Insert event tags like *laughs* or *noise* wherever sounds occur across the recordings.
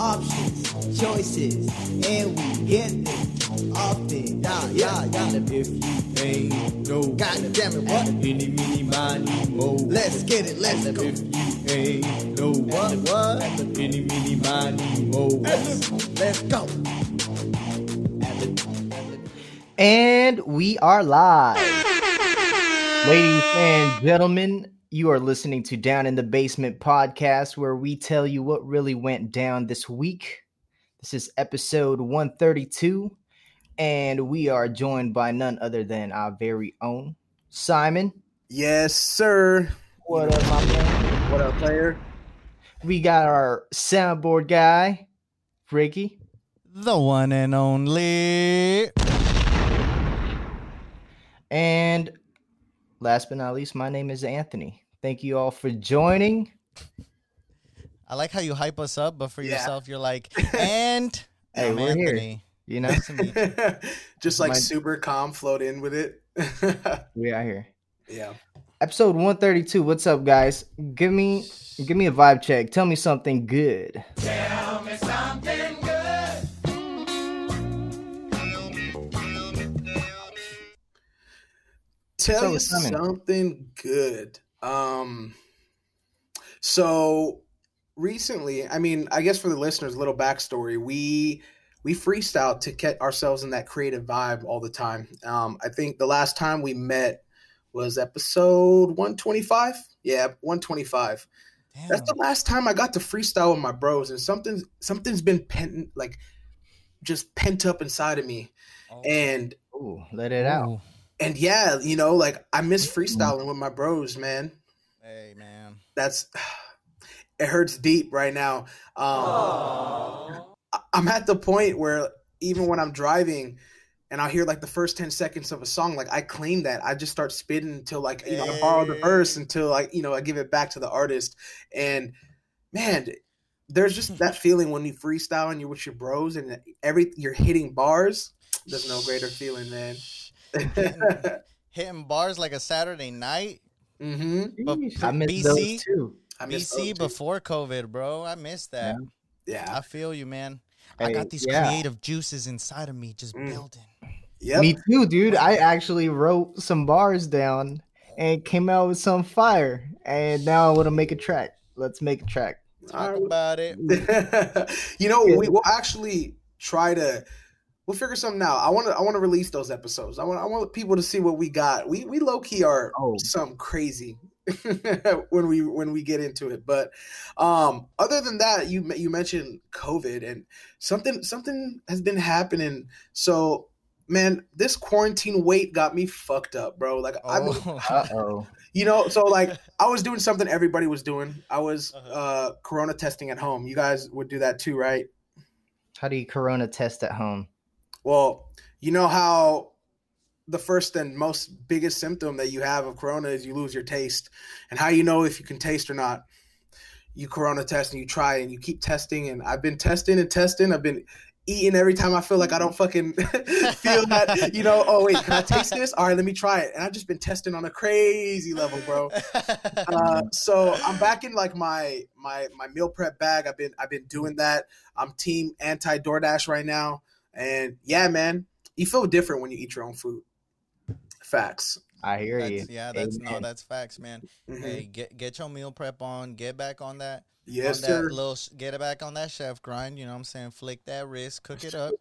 options, choices, and we get them often. Yeah, yeah, yeah. And if you ain't no, God damn it, what? Any, mini, miny, mo. Let's get it, let's and go. If you ain't no, what, what? Any, mini, miny, mo. Let's go. And we are live. Ladies and gentlemen, you are listening to Down in the Basement podcast, where we tell you what really went down this week. This is episode 132, and we are joined by none other than our very own Simon. Yes, sir. What up, my man? What up, player? We got our soundboard guy, Ricky. The one and only. And last but not least, my name is Anthony. Thank you all for joining. I like how you hype us up, but for Yeah. yourself, you're like, *laughs* and Hey, I'm we're here. You know, *laughs* Nice you. *laughs* Just like My- super calm, float in with it. we are here. yeah. Episode 132. What's up, guys? Give me give me a vibe check. Tell me something good. Tell So, you Simon. something good. Um, so recently, I mean, I guess for the listeners, a little backstory. We we freestyle to get ourselves in that creative vibe all the time. Um, I think the last time we met was episode 125. Yeah, 125. That's the last time I got to freestyle with my bros, and something something's been pent like just pent up inside of me. Oh. And Ooh, let it out. And yeah, you know, like I miss freestyling with my bros, man. Hey, man. That's *sighs* it hurts deep right now. Um, I- I'm at the point where even when I'm driving and I hear like the first 10 seconds of a song, like I claim that. I just start spitting until like, you know, I borrow the verse until like, you know, I give it back to the artist. And man, there's just that feeling when you freestyle and you're with your bros and every you're hitting bars. There's no greater feeling, man. Hitting, *laughs* hitting bars like a Saturday night. Mm-hmm. But I miss BC? those too. I miss BC those too. before COVID, bro. I missed that. Yeah. I feel you, man. I got these yeah. creative juices inside of me just Mm. building. Yep. Me too, dude. I actually wrote some bars down and came out with some fire. And now I want to make a track. Let's make a track. Talk right. about it. *laughs* you know, we will actually try to. We'll figure something out. I want to. I want to release those episodes. I want. I want people to see what we got. We we low key are Oh. some crazy *laughs* when we when we get into it. But um, other than that, you you mentioned COVID and something something has been happening. So man, this quarantine weight got me fucked up, bro. Like I've Oh. *laughs* Oh. *laughs* you know, so like I was doing something everybody was doing. I was Uh-huh. uh corona testing at home. You guys would do that too, right? How do you corona test at home? Well, you know how the first and most biggest symptom that you have of corona is you lose your taste. And how you know if you can taste or not. You corona test and you try and you keep testing and I've been testing and testing. I've been eating every time I feel like I don't fucking *laughs* feel that, you know, oh wait, can I taste this? All right, let me try it. And I've just been testing on a crazy level, bro. *laughs* uh, so I'm back in like my my my meal prep bag. I've been I've been doing that. I'm team anti DoorDash right now, and yeah, man, you feel different when you eat your own food. Facts. I hear you. Yeah, that's no, that's facts, man. Mhm. Hey, get get your meal prep on. Get back on that. yes, on that sir. little get it back on that chef grind. You know what I'm saying? Flick that wrist, cook it up.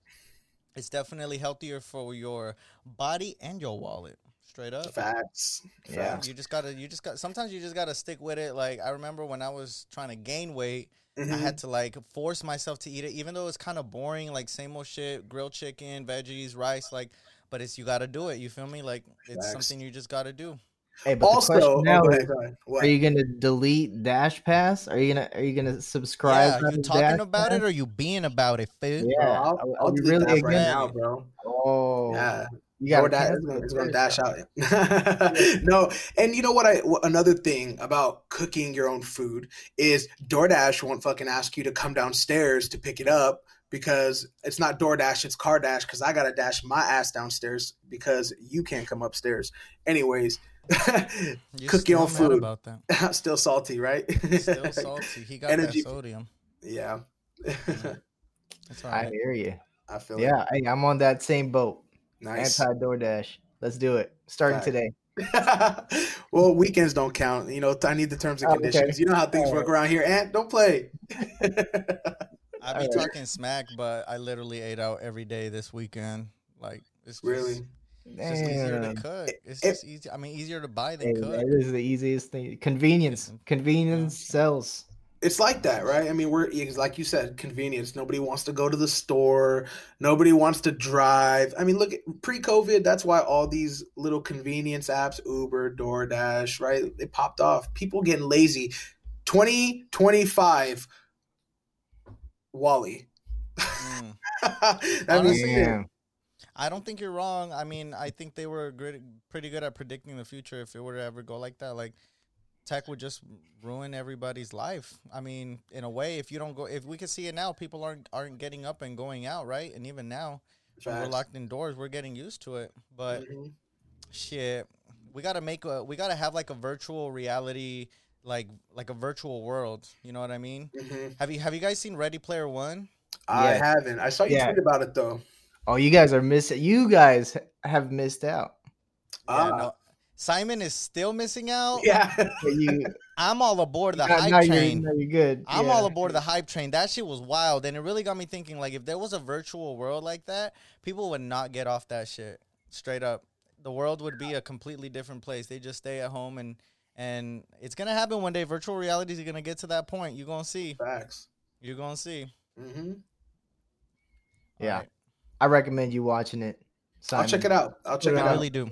It's definitely healthier for your body and your wallet. Straight up. Facts. Yeah. Facts. You just gotta, you just got. Sometimes you just gotta stick with it. Like I remember when I was trying to gain weight, I Mhm. had to like force myself to eat it, even though it's kind of boring, like same old shit, grilled chicken, veggies, rice, like. But it's you got to do it. You feel me? Like it's Facts. something you just got to do. Hey, but Also, the oh, question now go is, ahead, go ahead. What? are you gonna delete Dash Pass? Are you gonna are you gonna subscribe? yeah, to you Dash talking about Pass? it or you being about it, fool? Bro, Yeah, I'll, are- I'll are you delete really that right against now, bro. Oh, Yeah. You got DoorDash uh, is gonna, it's gonna dash out. *laughs* no, and you know what? I another thing about cooking your own food is DoorDash won't fucking ask you to come downstairs to pick it up because it's not DoorDash, it's CarDash. Because I gotta dash my ass downstairs because you can't come upstairs. Anyways, *laughs* You're cook your own mad food. about that. *laughs* Still salty, right? Still salty. He got Energy- that sodium. Yeah. That's all I hear you. I feel Yeah, hey, I'm on that same boat. It. nice. Anti DoorDash. Let's do it. Starting Fact. today. *laughs* well, weekends don't count. You know, I need the terms and Oh, okay. conditions. You know how things All work around here. And don't play. *laughs* I be Alright. talking smack, but I literally ate out every day this weekend. Like it's just, really? it's just easier to cook. It's It- just easy. I mean, easier to buy Hey, than cook. that is the easiest thing. Convenience. Convenience sells. It's like that, right? I mean, we're like you said, convenience. Nobody wants to go to the store. Nobody wants to drive. I mean, look, pre-COVID, that's why all these little convenience apps, Uber, DoorDash, right? They popped off. People getting lazy. 2025 WALL-E. Mm. *laughs* that Honestly. I don't think you're wrong. I mean, I think they were pretty good at predicting the future. If it were to ever go like that, like tech would just ruin everybody's life. I mean, in a way, if you don't go, if we can see it now, people aren't aren't getting up and going out, right? And even now, we're Facts. locked indoors. We're getting used to it. But Mhm. shit, we gotta make a, we gotta have like a virtual reality, like like a virtual world. You know what I mean? Mhm. Have you have you guys seen Ready Player One? I Yeah. haven't. I saw you Yeah. tweet about it though. Oh, you guys are missing. You guys have missed out. Ah. no. Simon is still missing out. Yeah. *laughs* You, I'm all aboard the now, hype now you're, train. now you're good. I'm Yeah. all aboard the hype train. That shit was wild, and it really got me thinking. Like, if there was a virtual world like that, people would not get off that shit. Straight up, the world would be a completely different place. They just stay at home, and and it's gonna happen one day. Virtual reality is gonna get to that point. You're gonna see. Facts. You're gonna see. Mm-hmm. Yeah. Alright. I recommend you watching it. I'll check it out. I'll check Put it it I out. really do.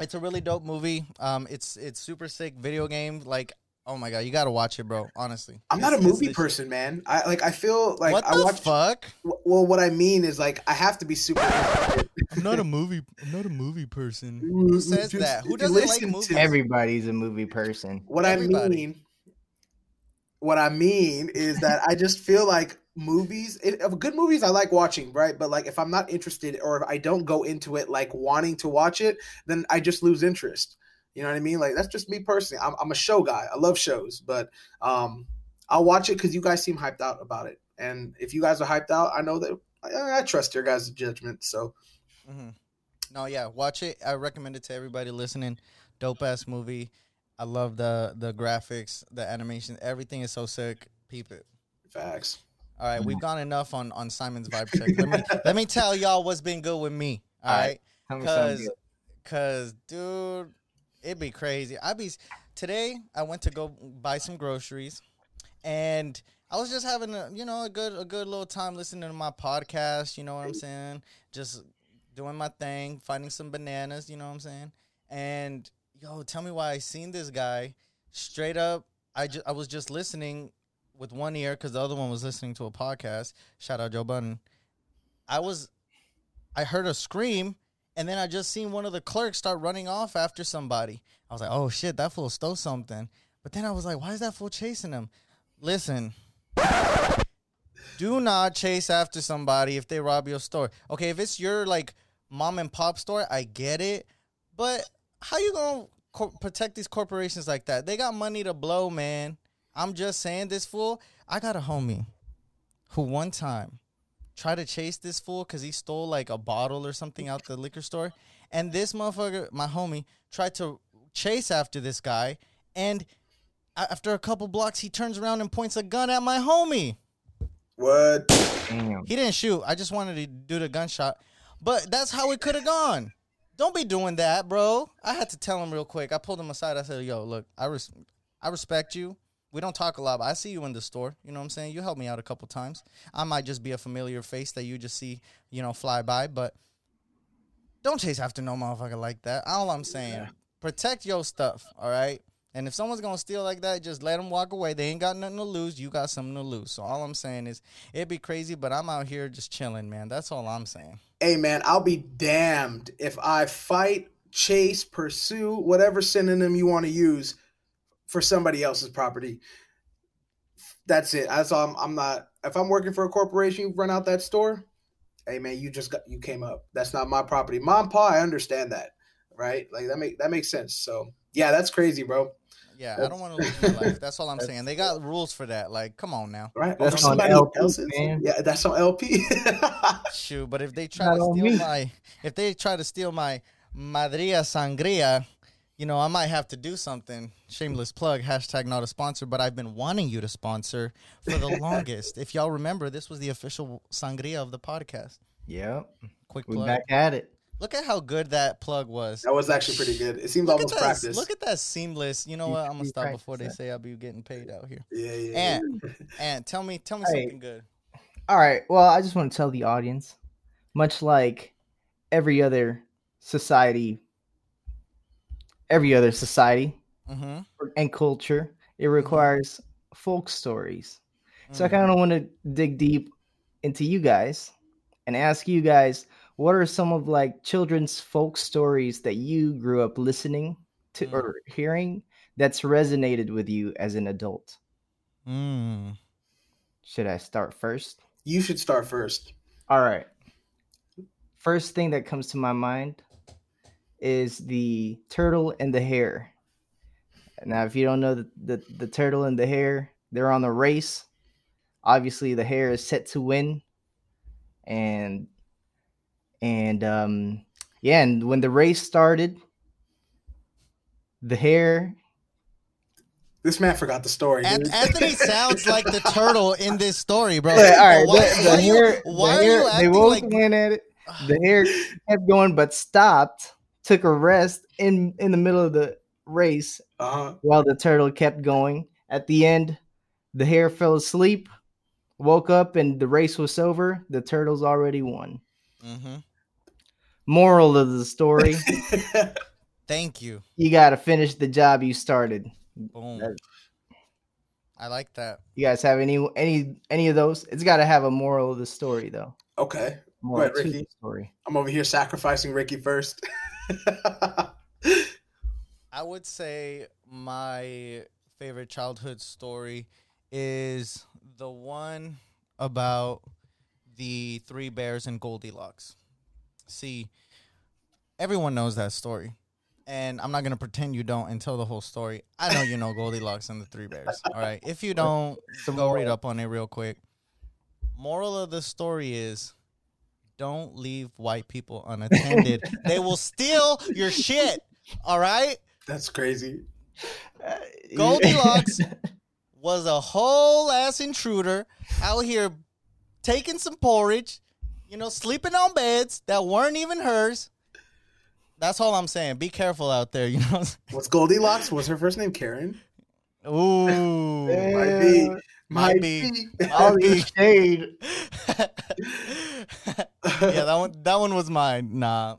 It's a really dope movie. Um, it's it's super sick video game. Like, oh my god, you gotta watch it, bro. Honestly, I'm not a It's- it's movie the- person, man. I like. I feel like what I the watch. fuck? Well, what I mean is like I have to be super. I'm not a *laughs* movie. I'm not a movie person. Who says Just- that? Who doesn't like listen to- movies? Everybody's a movie person. What Everybody. I mean, what I mean is that I just feel like movies, if good movies, I like watching, right? But like if I'm not interested or if I don't go into it like wanting to watch it, then I just lose interest. You know what I mean? Like that's just me personally. I'm, I'm a show guy. I love shows, but um, I'll watch it because you guys seem hyped out about it. And if you guys are hyped out, I know that I, I trust your guys' judgment. So mm-hmm. No, yeah, watch it. I recommend it to everybody listening. Dope ass movie. I love the the graphics, the animation, everything is so sick. Peep it. facts. All right, we've mm-hmm. gone enough on on Simon's vibe *laughs* check. Let me let me tell y'all what's been good with me. All All right, right. Tell me something cause good. cause dude, it'd be crazy. I be today. I went to go buy some groceries, and I was just having a you know a good a good little time listening to my podcast. You know what I'm saying? Just doing my thing, finding some bananas. You know what I'm saying? And yo, tell me why I seen this guy straight up. I just I was just listening with one ear because the other one was listening to a podcast. Shout out Joe Budden. I was, I heard a scream, and then I just seen one of the clerks start running off after somebody. I was like, oh shit, that fool stole something. But then I was like, why is that fool chasing him? Listen, do not chase after somebody if they rob your store. Okay, if it's your like mom and pop store, I get it. But how you gonna co- protect these corporations like that? They got money to blow, man. I'm just saying, this fool. I got a homie who one time tried to chase this fool because he stole like a bottle or something out the liquor store, and this motherfucker, my homie, tried to chase after this guy, and after a couple blocks, he turns around and points a gun at my homie. What? Damn. He didn't shoot. I just wanted to do the gunshot. But that's how it could have gone. Don't be doing that, bro. I had to tell him real quick. I pulled him aside. I said, "Yo, look, I res- I respect you. We don't talk a lot, but I see you in the store. You know what I'm saying? You help me out a couple times. I might just be a familiar face that you just see, you know, fly by, but don't chase after no motherfucker like that. All I'm saying, protect your stuff, all right? And if someone's gonna steal like that, just let them walk away. They ain't got nothing to lose. You got something to lose. So all I'm saying is, it'd be crazy, but I'm out here just chilling, man. That's all I'm saying. hey man, I'll be damned if I fight, chase, pursue, whatever synonym you want to use for somebody else's property. That's it. That's all. I'm, I'm not. If I'm working for a corporation, you run out that store. Hey man, you just got you came up. That's not my property. Mom, pa, I understand that, right? Like that make that makes sense. So yeah, that's crazy, bro. Yeah, I don't want to lose my *laughs* life. That's all I'm saying. They got rules for that. Like, come on now. Right? That's on somebody LP, else's? man. Yeah, that's on LP. *laughs* Shoot, but if they try Not to steal me. my, if they try to steal my Madria Sangria, you know, I might have to do something. Shameless plug. Hashtag not a sponsor, but I've been wanting you to sponsor for the *laughs* longest. If y'all remember, this was the official sangria of the podcast. Yep. Quick We plug. back at it. Look at how good that plug was. that was actually pretty good. It seems Look at almost that. practice. Look at that seamless. You know You what? I'm gonna stop before they say I'll be getting paid out here. yeah, yeah, yeah. And *laughs* and tell me, tell me Hey. something good. All right. Well, I just want to tell the audience, much like every other society, every other society Mm-hmm. and culture, it requires folk stories. So I kind of want to dig deep into you guys and ask you guys what are some of like children's folk stories that you grew up listening to Mm. or hearing that's resonated with you as an adult? Mm. Should I start first? You should start first. All right. First thing that comes to my mind is the turtle and the hare. Now, if you don't know the, the, the turtle and the hare, they're on the race. Obviously, the hare is set to win, and and um, yeah, and when the race started, the hare. This man forgot the story. Dude. Anthony sounds like the turtle in this story, bro. Yeah, all right, Why, the, the why you- hare, why the are hare, you they acting both like? went at it. The hare kept going, but stopped, took a rest in in the middle of the race uh-huh. while the turtle kept going. At the end, the hare fell asleep, woke up, and the race was over. The turtle's already won. Mhm. Moral of the story: *laughs* Thank you. You got to finish the job you started. Boom. That- I like that. You guys have any any any of those? It's got to have a moral of the story, though. okay. Moral ahead, Ricky. the story. I'm over here sacrificing Ricky first. *laughs* I would say my favorite childhood story is the one about the three bears and Goldilocks. See, everyone knows that story. And I'm not going to pretend you don't and tell the whole story. I know you know Goldilocks and the three bears. All right. If you don't, go read up on it real quick. Moral of the story is don't leave white people unattended. *laughs* they will steal your shit. All right? That's crazy. Uh, Goldilocks *laughs* was a whole ass intruder out here taking some porridge, you know, sleeping on beds that weren't even hers. That's all I'm saying. Be careful out there, you know. What's Goldilocks? Was her first name Karen? Ooh. Might be. Might be. *laughs* All Might be. shade. *laughs* yeah, that one that one was mine. Nah.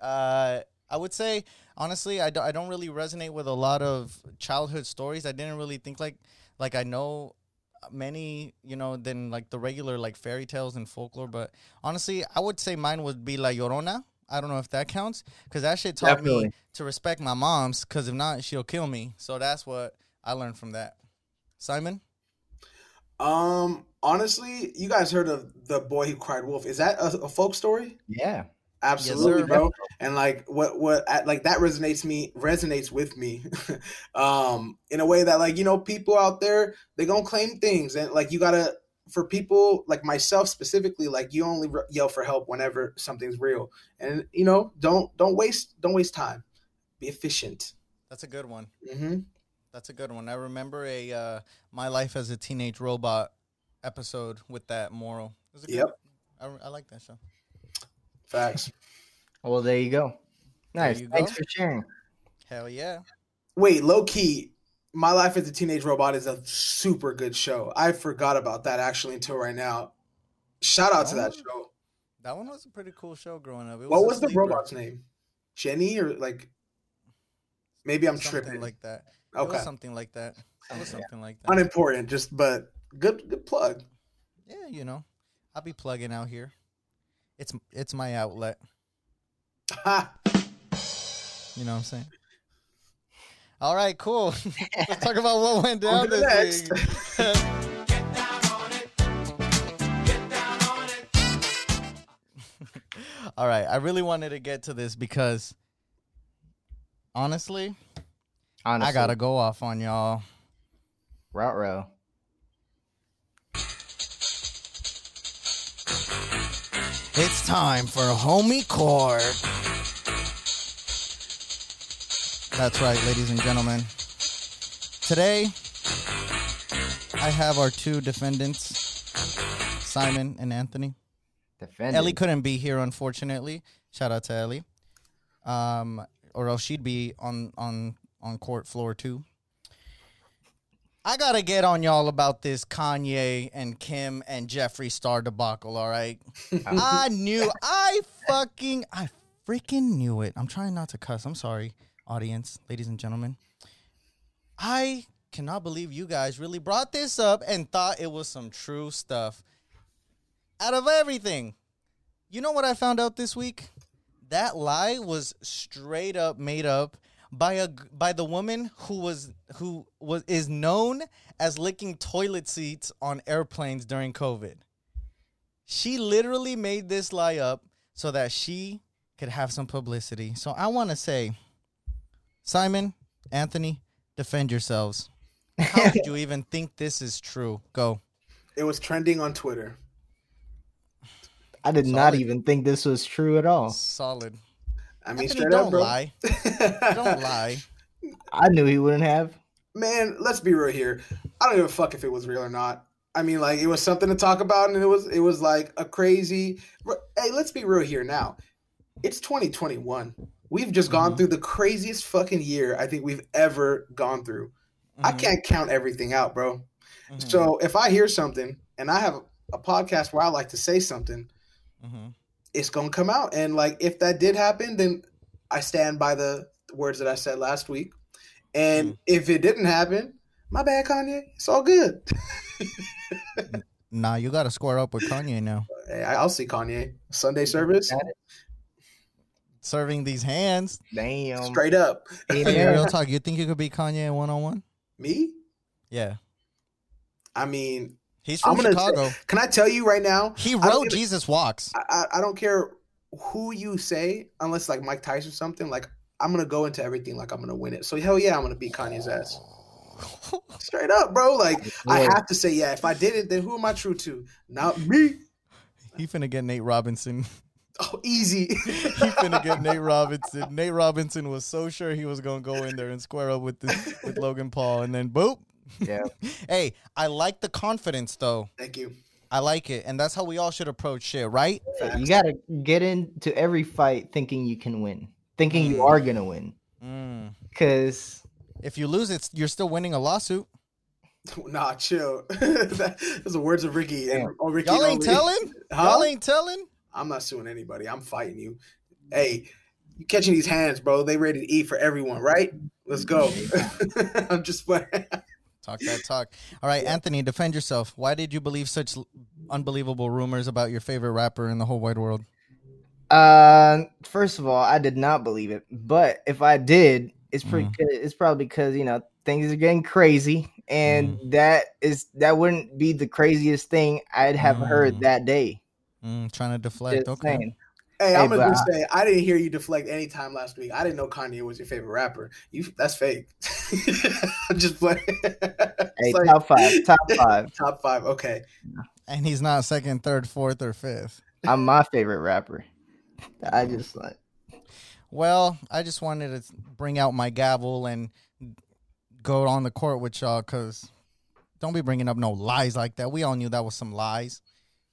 Uh I would say honestly, I, do, I don't really resonate with a lot of childhood stories. I didn't really think like like I know many, you know, than like the regular like fairy tales and folklore, but honestly, I would say mine would be La Llorona. I don't know if that counts cuz that shit taught me to respect my mom's cuz if not she'll kill me. So that's what I learned from that. Simon? Um, honestly, you guys heard of the boy who cried wolf? Is that a, a folk story? Yeah. Absolutely, sir. bro. And like what what like that resonates me resonates with me, *laughs* um, in a way that like you know people out there they gonna claim things and like you gotta for people like myself specifically like you only re- yell for help whenever something's real and you know don't don't waste don't waste time, be efficient. That's a good one. hmm That's a good one. I remember a uh, my life as a teenage robot episode with that moral. It was a good, Yep. I, I like that show. Facts. Well, there you go. Nice. you Thanks go. for sharing. Hell yeah. Wait, low key, My Life as a Teenage Robot is a super good show. I forgot about that actually until right now. Shout out to that Oh. show. That one was a pretty cool show growing up. It What a was the robot's name? Jenny or like maybe I'm something tripping. like that. It okay. was something like that. It was something like that. Unimportant, just but good good plug. yeah, you know, I'll be plugging out here. It's it's my outlet. Ha. *laughs* You know what I'm saying? All right, cool. *laughs* Let's talk about what went On down to the this week. *laughs* All right, I really wanted to get to this because honestly, Honestly, I gotta go off on y'all. route row. It's time for homie court. That's right, ladies and gentlemen. Today, I have our two defendants, Simon and Anthony. Defended. Ellie couldn't be here, unfortunately. Shout out to Ellie. Um, or else she'd be on on on court floor too. I gotta get on y'all about this Kanye and Kim and Jeffree Star debacle. All right, *laughs* I knew, I fucking, I freaking knew it. I'm trying not to cuss. I'm sorry, audience, ladies and gentlemen. I cannot believe you guys really brought this up and thought it was some true stuff. Out of everything, you know what I found out this week? That lie was straight up made up by a by the woman who was who was is known as licking toilet seats on airplanes during COVID. She literally made this lie up so that she could have some publicity. So I want to say, Simon, Anthony, defend yourselves. How did you even think this is true? Go. It was trending on Twitter. I did not even think this was true at all. Solid. I mean, Anthony, straight don't up, bro. lie. Don't lie. *laughs* I knew he wouldn't have. Man, let's be real here. I don't give a fuck if it was real or not. I mean, like it was something to talk about, and it was it was like a crazy. Hey, let's be real here now. It's 2021. We've just gone Mhm. through the craziest fucking year I think we've ever gone through. I Mhm, can't count everything out, bro. mhm, So if I hear something and I have a podcast where I like to say something, mhm. It's gonna come out. And like if that did happen, then I stand by the words that I said last week. And mm. if it didn't happen, my bad, Kanye. It's all good. Nah, you got to square up with Kanye now. Hey, I- I'll see Kanye Sunday service Serving these hands. Damn. straight up. Hey, *laughs* Hey, real talk. You think you could beat Kanye one on one? Me? Yeah. I mean, He's from gonna Chicago. can I tell you right now? he wrote Jesus Walks. I, I, I don't care who you say, unless like Mike Tyson or something. Like I'm gonna go into everything like I'm gonna win it. So hell yeah, I'm gonna beat Kanye's ass. *laughs* Straight up, bro. Like I have to say yeah. If I didn't, then who am I true to? Not me. he finna get Nate Robinson. *laughs* Oh, easy. *laughs* he finna get Nate Robinson. Nate Robinson was so sure he was gonna go in there and square up with this, with Logan Paul, and then boop. Yeah. *laughs* Hey, I like the confidence though. Thank you. I like it, and that's how we all should approach shit, right? You gotta get into every fight thinking you can win, thinking you Mm. are gonna win. Mm. Cause If you lose, it's you're still winning a lawsuit. *laughs* Nah, chill. *laughs* those are words of Ricky. And, oh, Ricky Y'all ain't only. telling. Huh? Y'all ain't telling. I'm not suing anybody. I'm fighting you. Hey, you catching these hands, bro? They ready to eat for everyone, right? Let's go. I'm just playing. Talk that talk. All right, Anthony, defend yourself. Why did you believe such unbelievable rumors about your favorite rapper in the whole wide world? Uh, first of all, I did not believe it, but if I did, it's pretty. Mm. It's probably because you know things are getting crazy, and Mm. that is that wouldn't be the craziest thing I'd have Mm. heard that day. Mm, trying to deflect. Just okay. saying. Hey, I'm Hey, gonna just say I didn't hear you deflect any time last week. I didn't know Kanye was your favorite rapper. You that's fake. *laughs* I'm just playing. *laughs* Hey, like, top five, top five. *laughs* top five. Okay. And he's not second, third, fourth, or fifth. I'm my favorite rapper. I just like Well, I just wanted to bring out my gavel and go on the court with y'all because don't be bringing up no lies like that. We all knew that was some lies.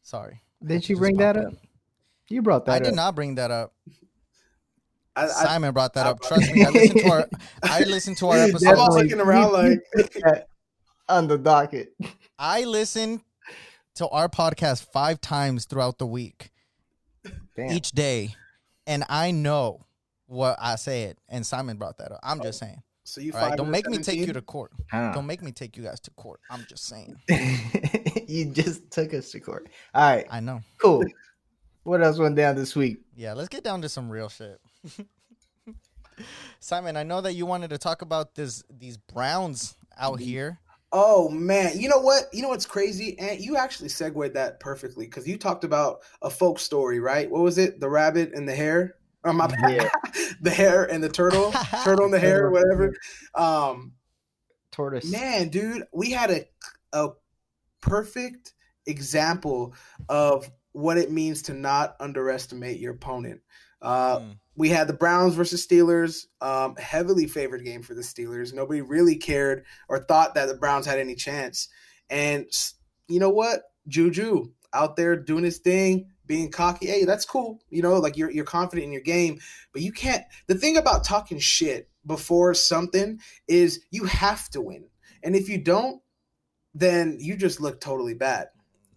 Sorry. Did you bring that pop up? You brought that up. I up. did not bring that up. I, I, Simon brought that I- up. Trust me. *laughs* I listened to our I listened to our episode. I'm all looking around like on the docket. I listened to our podcast five times throughout the week, Damn. each day, and I know what I said. And Simon brought that up. I'm just oh. saying. so you All right, five don't and make me take you to court. Huh. Don't make me take you guys to court. I'm just saying. *laughs* *laughs* you just took us to court. All right, I know. cool. What else went down this week? Yeah, let's get down to some real shit. *laughs* Simon, I know that you wanted to talk about this these Browns out here. Oh man, you know what? You know what's crazy? And you actually segued that perfectly because you talked about a folk story, right? What was it? The rabbit and the hare. or my Yeah. *laughs* the hare and the turtle, *laughs* turtle and the hare, or whatever. Um, Tortoise. man, dude, we had a a perfect example of what it means to not underestimate your opponent. Uh, Mm. we had the Browns versus Steelers, um, heavily favored game for the Steelers. Nobody really cared or thought that the Browns had any chance. And you know what? Juju out there doing his thing, being cocky. Hey, that's cool. You know, like you're you're confident in your game, but you can't. The thing about talking shit before something is you have to win, and if you don't, then you just look totally bad.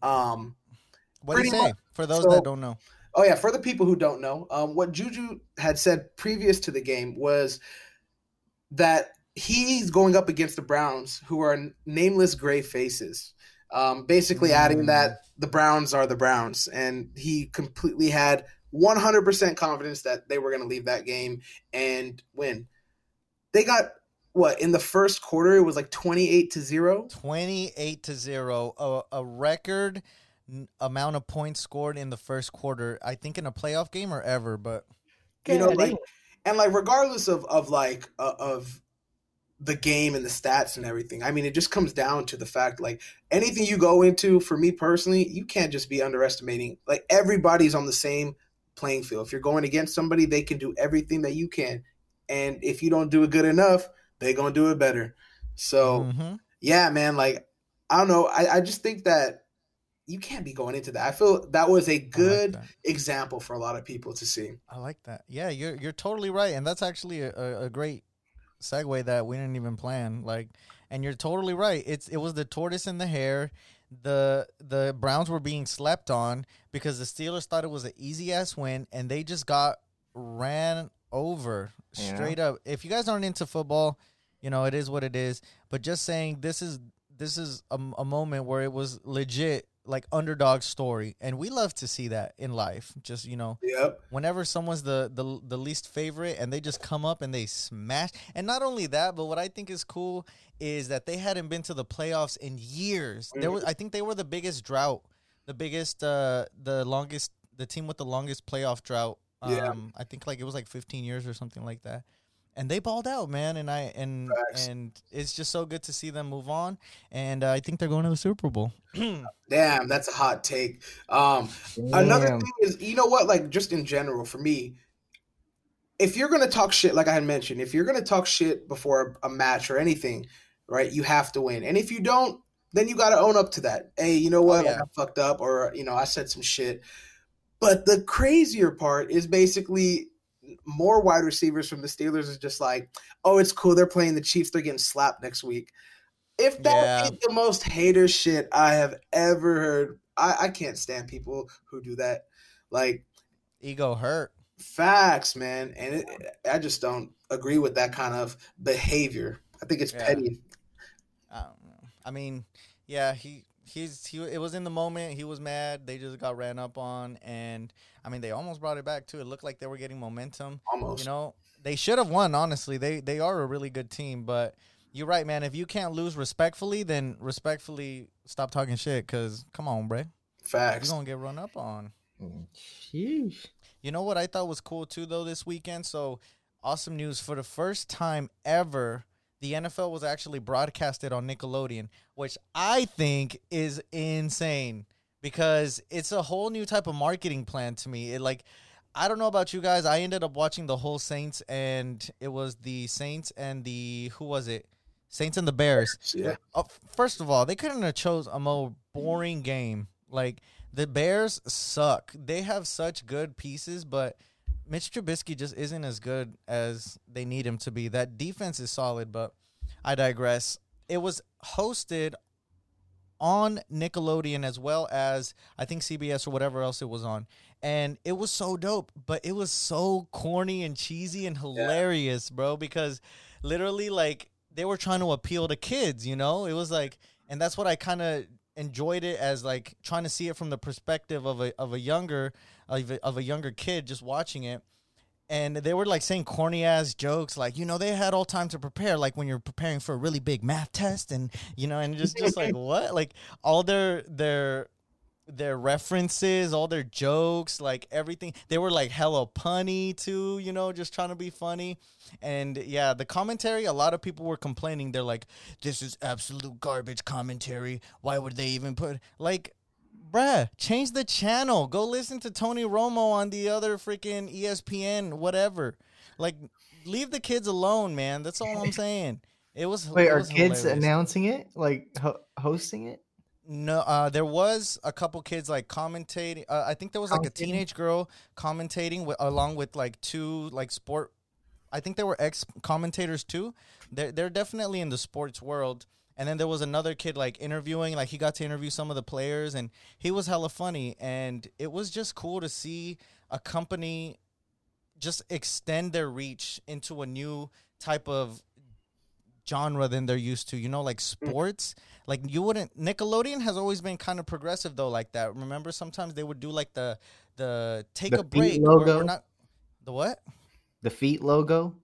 Um, What do you say much. for those So- that don't know? Oh yeah, for the people who don't know, um, what Juju had said previous to the game was that he's going up against the Browns, who are nameless gray faces. Um, basically, adding Mm. that the Browns are the Browns, and he completely had 100% confidence that they were going to leave that game and win. They got what in the first quarter? It was like 28 to zero. 28 to 0 a, a record n- amount of points scored in the first quarter i think in a playoff game or ever but You know, God like and like regardless of of like uh, of the game and the stats and everything i mean it just comes down to the fact like anything you go into for me personally you can't just be underestimating like everybody's on the same playing field if you're going against somebody they can do everything that you can and if you don't do it good enough they're gonna do it better so Mhm. yeah man like i don't know i, I just think that you can't be going into that i feel that was a good that. example for a lot of people to see I like that. Yeah, you're you're totally right, and that's actually a, a, a great segue that we didn't even plan. Like, and you're totally right. It's it was the tortoise and the hare. The the Browns were being slept on because the Steelers thought it was an easy ass win, and they just got ran over Yeah. straight up. If you guys aren't into football, you know it is what it is. But just saying, this is this is a, a moment where it was legit like underdog story, and we love to see that in life. Just you know yep whenever someone's the, the the least favorite and they just come up and they smash and not only that but what i think is cool is that they hadn't been to the playoffs in years there was i think they were the biggest drought the biggest uh the longest the team with the longest playoff drought um Yeah. i think like it was like 15 years or something like that and they balled out man and i and Facts. and it's just so good to see them move on and uh, i think they're going to the super bowl *clears throat* Damn, that's a hot take. Um, another thing is, you know what? Like, just in general, for me, if you're gonna talk shit, like I had mentioned, if you're gonna talk shit before a match or anything, right, you have to win. And if you don't, then you got to own up to that. Hey, you know what? Oh, Like, yeah. I fucked up, or you know, I said some shit. But the crazier part is basically more wide receivers from the Steelers is just like, oh, it's cool. They're playing the Chiefs. They're getting slapped next week. If that Yeah. ain't the most hater shit I have ever heard, I, I can't stand people who do that. Like ego hurt facts, man, and it, I just don't agree with that kind of behavior. I think it's Yeah. petty. I don't know. I mean, yeah, he he's he. It was in the moment. He was mad. They just got ran up on, and I mean, they almost brought it back too. It looked like they were getting momentum. Almost. You know, they should have won. Honestly, they they are a really good team. But you're right, man. If you can't lose respectfully, then respectfully stop talking shit. Cause come on, bro, facts you're facts. gonna get run up on. Sheesh. You know what I thought was cool too though this weekend? So awesome news for the first time ever the NFL was actually broadcasted on Nickelodeon, which I think is insane because it's a whole new type of marketing plan to me. It like I don't know about you guys. I ended up watching the whole Saints and it was the Saints and the who was it? Saints and the Bears. Yeah. Uh, first of all, they couldn't have chose a more boring game. Like the Bears suck. They have such good pieces, but Mitch Trubisky just isn't as good as they need him to be. That defense is solid, but I digress. It was hosted on Nickelodeon as well as I think CBS or whatever else it was on. And it was so dope, but it was so corny and cheesy and hilarious, bro, because literally like they were trying to appeal to kids, you know? It was like and that's what I kind of enjoyed it as like trying to see it from the perspective of a of a younger of a, of a younger kid just watching it. And they were like saying corny ass jokes like you know they had all time to prepare like when you're preparing for a really big math test and you know and just just like *laughs* what? Like all their their their references, all their jokes, like everything. They were like hella punny too, you know, just trying to be funny. And yeah, the commentary, a lot of people were complaining. They're like, "This is absolute garbage commentary. Why would they even put like?" Bruh, change the channel. Go listen to Tony Romo on the other freaking ESPN, whatever. Like, leave the kids alone, man. That's all I'm *laughs* saying. It was. Wait, it are kids hilarious. announcing it? Like ho- hosting it? No, uh, there was a couple kids like commentating. Uh, I think there was like a teenage girl commentating wi- along with like two like sport. I think there were ex commentators too. They're they're definitely in the sports world. And then there was another kid like interviewing, like he got to interview some of the players, and he was hella funny. And it was just cool to see a company just extend their reach into a new type of genre than they're used to. You know, like mm. sports. Like you wouldn't. Nickelodeon has always been kind of progressive though, like that. Remember, sometimes they would do like the the take The a break. We're- we're logo? not the what? The feet logo?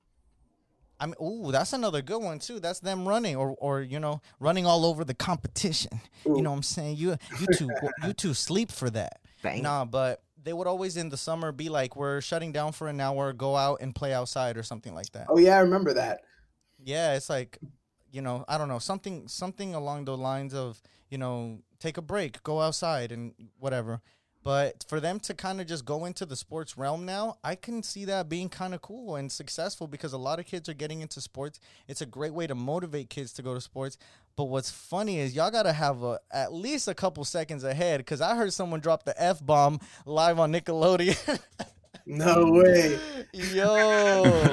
I mean, ooh, that's another good one too. That's them running, or or you know, running all over the competition. You know what I'm saying? You you two *laughs* you two sleep for that. Bang. Nah, but they would always in the summer be like, we're shutting down for an hour, go out and play outside or something like that. Oh yeah, I remember that. Yeah, it's like, you know, I don't know, something something along the lines of, you know, take a break, go outside and whatever. But for them to kind of just go into the sports realm now, I can see that being kind of cool and successful because a lot of kids are getting into sports. It's a great way to motivate kids to go to sports. But what's funny is y'all got to have a, at least a couple seconds ahead because I heard someone drop the F bomb live on Nickelodeon. *laughs* No way. Yo, *laughs*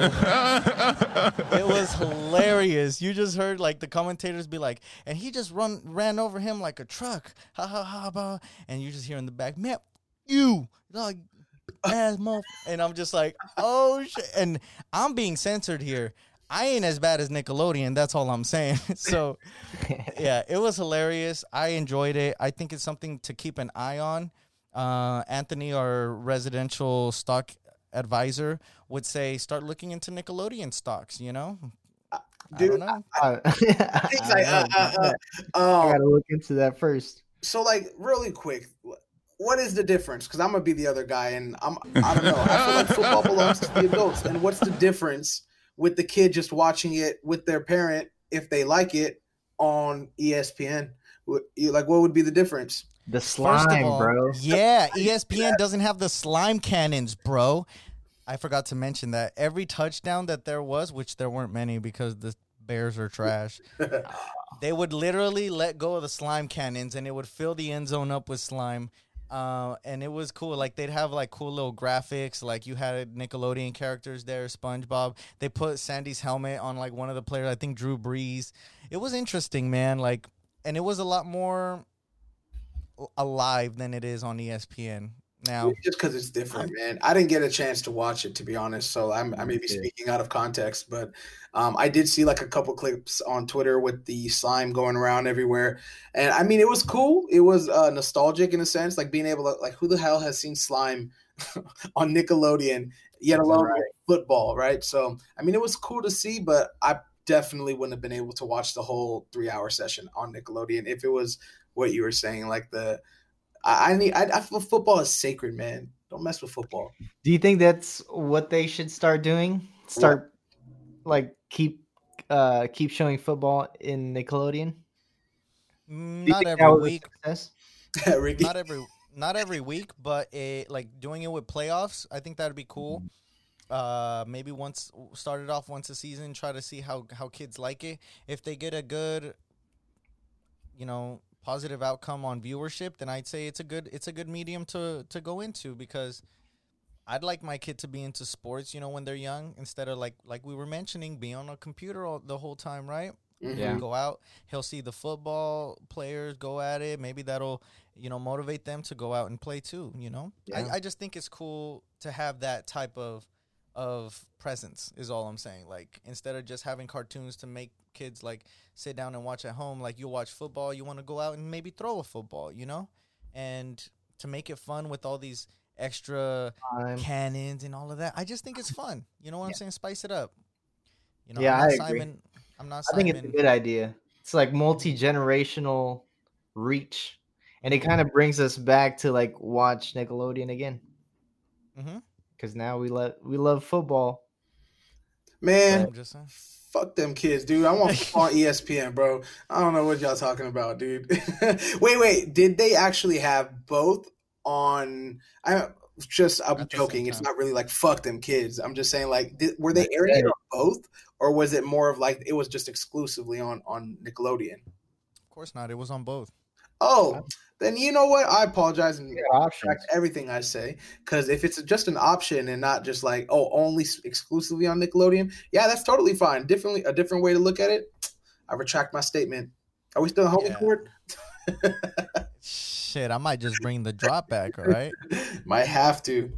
it was hilarious. You just heard like the commentators be like, and he just run ran over him like a truck. Ha ha ha ha. And you just hear in the back, man, you like ass motherf-" And I'm just like, oh shit. And I'm being censored here. I ain't as bad as Nickelodeon. That's all I'm saying. *laughs* so *laughs* yeah, it was hilarious. I enjoyed it. I think it's something to keep an eye on. Uh, Anthony, our residential stock advisor, would say start looking into Nickelodeon stocks. You know, I Dude, don't. I, It's *laughs* like, uh, uh, uh, I um, gotta look into that first. so like really quick, what is the difference? Because I'm gonna be the other guy, and I'm I don't know. I feel like football belongs to the adults, and what's the difference with the kid just watching it with their parent if they like it on ESPN? Like, what would be the difference? The slime, of all, bro. yeah, *laughs* ESPN doesn't have the slime cannons, bro. I forgot to mention that every touchdown that there was, which there weren't many because the Bears are trash, *laughs* they would literally let go of the slime cannons and it would fill the end zone up with slime. Uh, and it was cool. Like they'd have like cool little graphics. Like you had Nickelodeon characters there, SpongeBob. They put Sandy's helmet on like one of the players. I think Drew Brees. It was interesting, man. Like, and it was a lot more alive than it is on ESPN now. Just because it's different, man. I didn't get a chance to watch it to be honest, so I'm, I may be speaking out of context, but um, I did see like a couple clips on Twitter with the slime going around everywhere, and I mean it was cool. It was uh, nostalgic in a sense, like being able to like who the hell has seen slime *laughs* on Nickelodeon, yet alone Right. football, right? So I mean it was cool to see, but I definitely wouldn't have been able to watch the whole three hour session on Nickelodeon if it was what you were saying, like the I, I need. I, I feel football is sacred, man. Don't mess with football. Do you think that's what they should start doing? Start like keep uh keep showing football in Nickelodeon? Mm, Do you Not every week. *laughs* Ricky. Not every. Not every week, but it, like doing it with playoffs. I think that'd be cool. Uh, maybe once start it off once a season. Try to see how how kids like it. If they get a good, you know, positive outcome on viewership, then I'd say it's a good it's a good medium to to go into because I'd like my kid to be into sports. You know, when they're young, instead of like like we were mentioning, be on a computer all, the whole time, right? Mhm. Yeah. go out. He'll see the football players go at it. Maybe that'll, you know, motivate them to go out and play too. You know, Yeah. I, I just think it's cool to have that type of of presence. Is all I'm saying. Like instead of just having cartoons to make kids like sit down and watch at home, like you watch football, you want to go out and maybe throw a football. You know, and to make it fun with all these extra Time. cannons and all of that. I just think it's fun. You know what I'm saying? Spice it up. You know, Yeah, I'm not I agree. Simon. I'm not I think it's a good idea. It's like multi generational reach, and it kind of brings us back to like watch Nickelodeon again Mm-hmm. Because now we let we love football. Man, I'm just saying. fuck them kids, dude. I want *laughs* football on ESPN, bro. I don't know what y'all talking about, dude. *laughs* wait, wait. Did they actually have both on? I just I'm At joking. It's not really like fuck them kids. I'm just saying like did, were they Like airing it on both, or was it more of like it was just exclusively on on Nickelodeon? Of course not. It was on both. Oh, then you know what? I apologize and retract everything I say because if it's just an option and not just like oh only exclusively on Nickelodeon, yeah, that's totally fine. Differently, a different way to look at it. I retract my statement. Are we still in home Yeah. court? Shit, I might just bring the *laughs* drop back. All right. Might have to.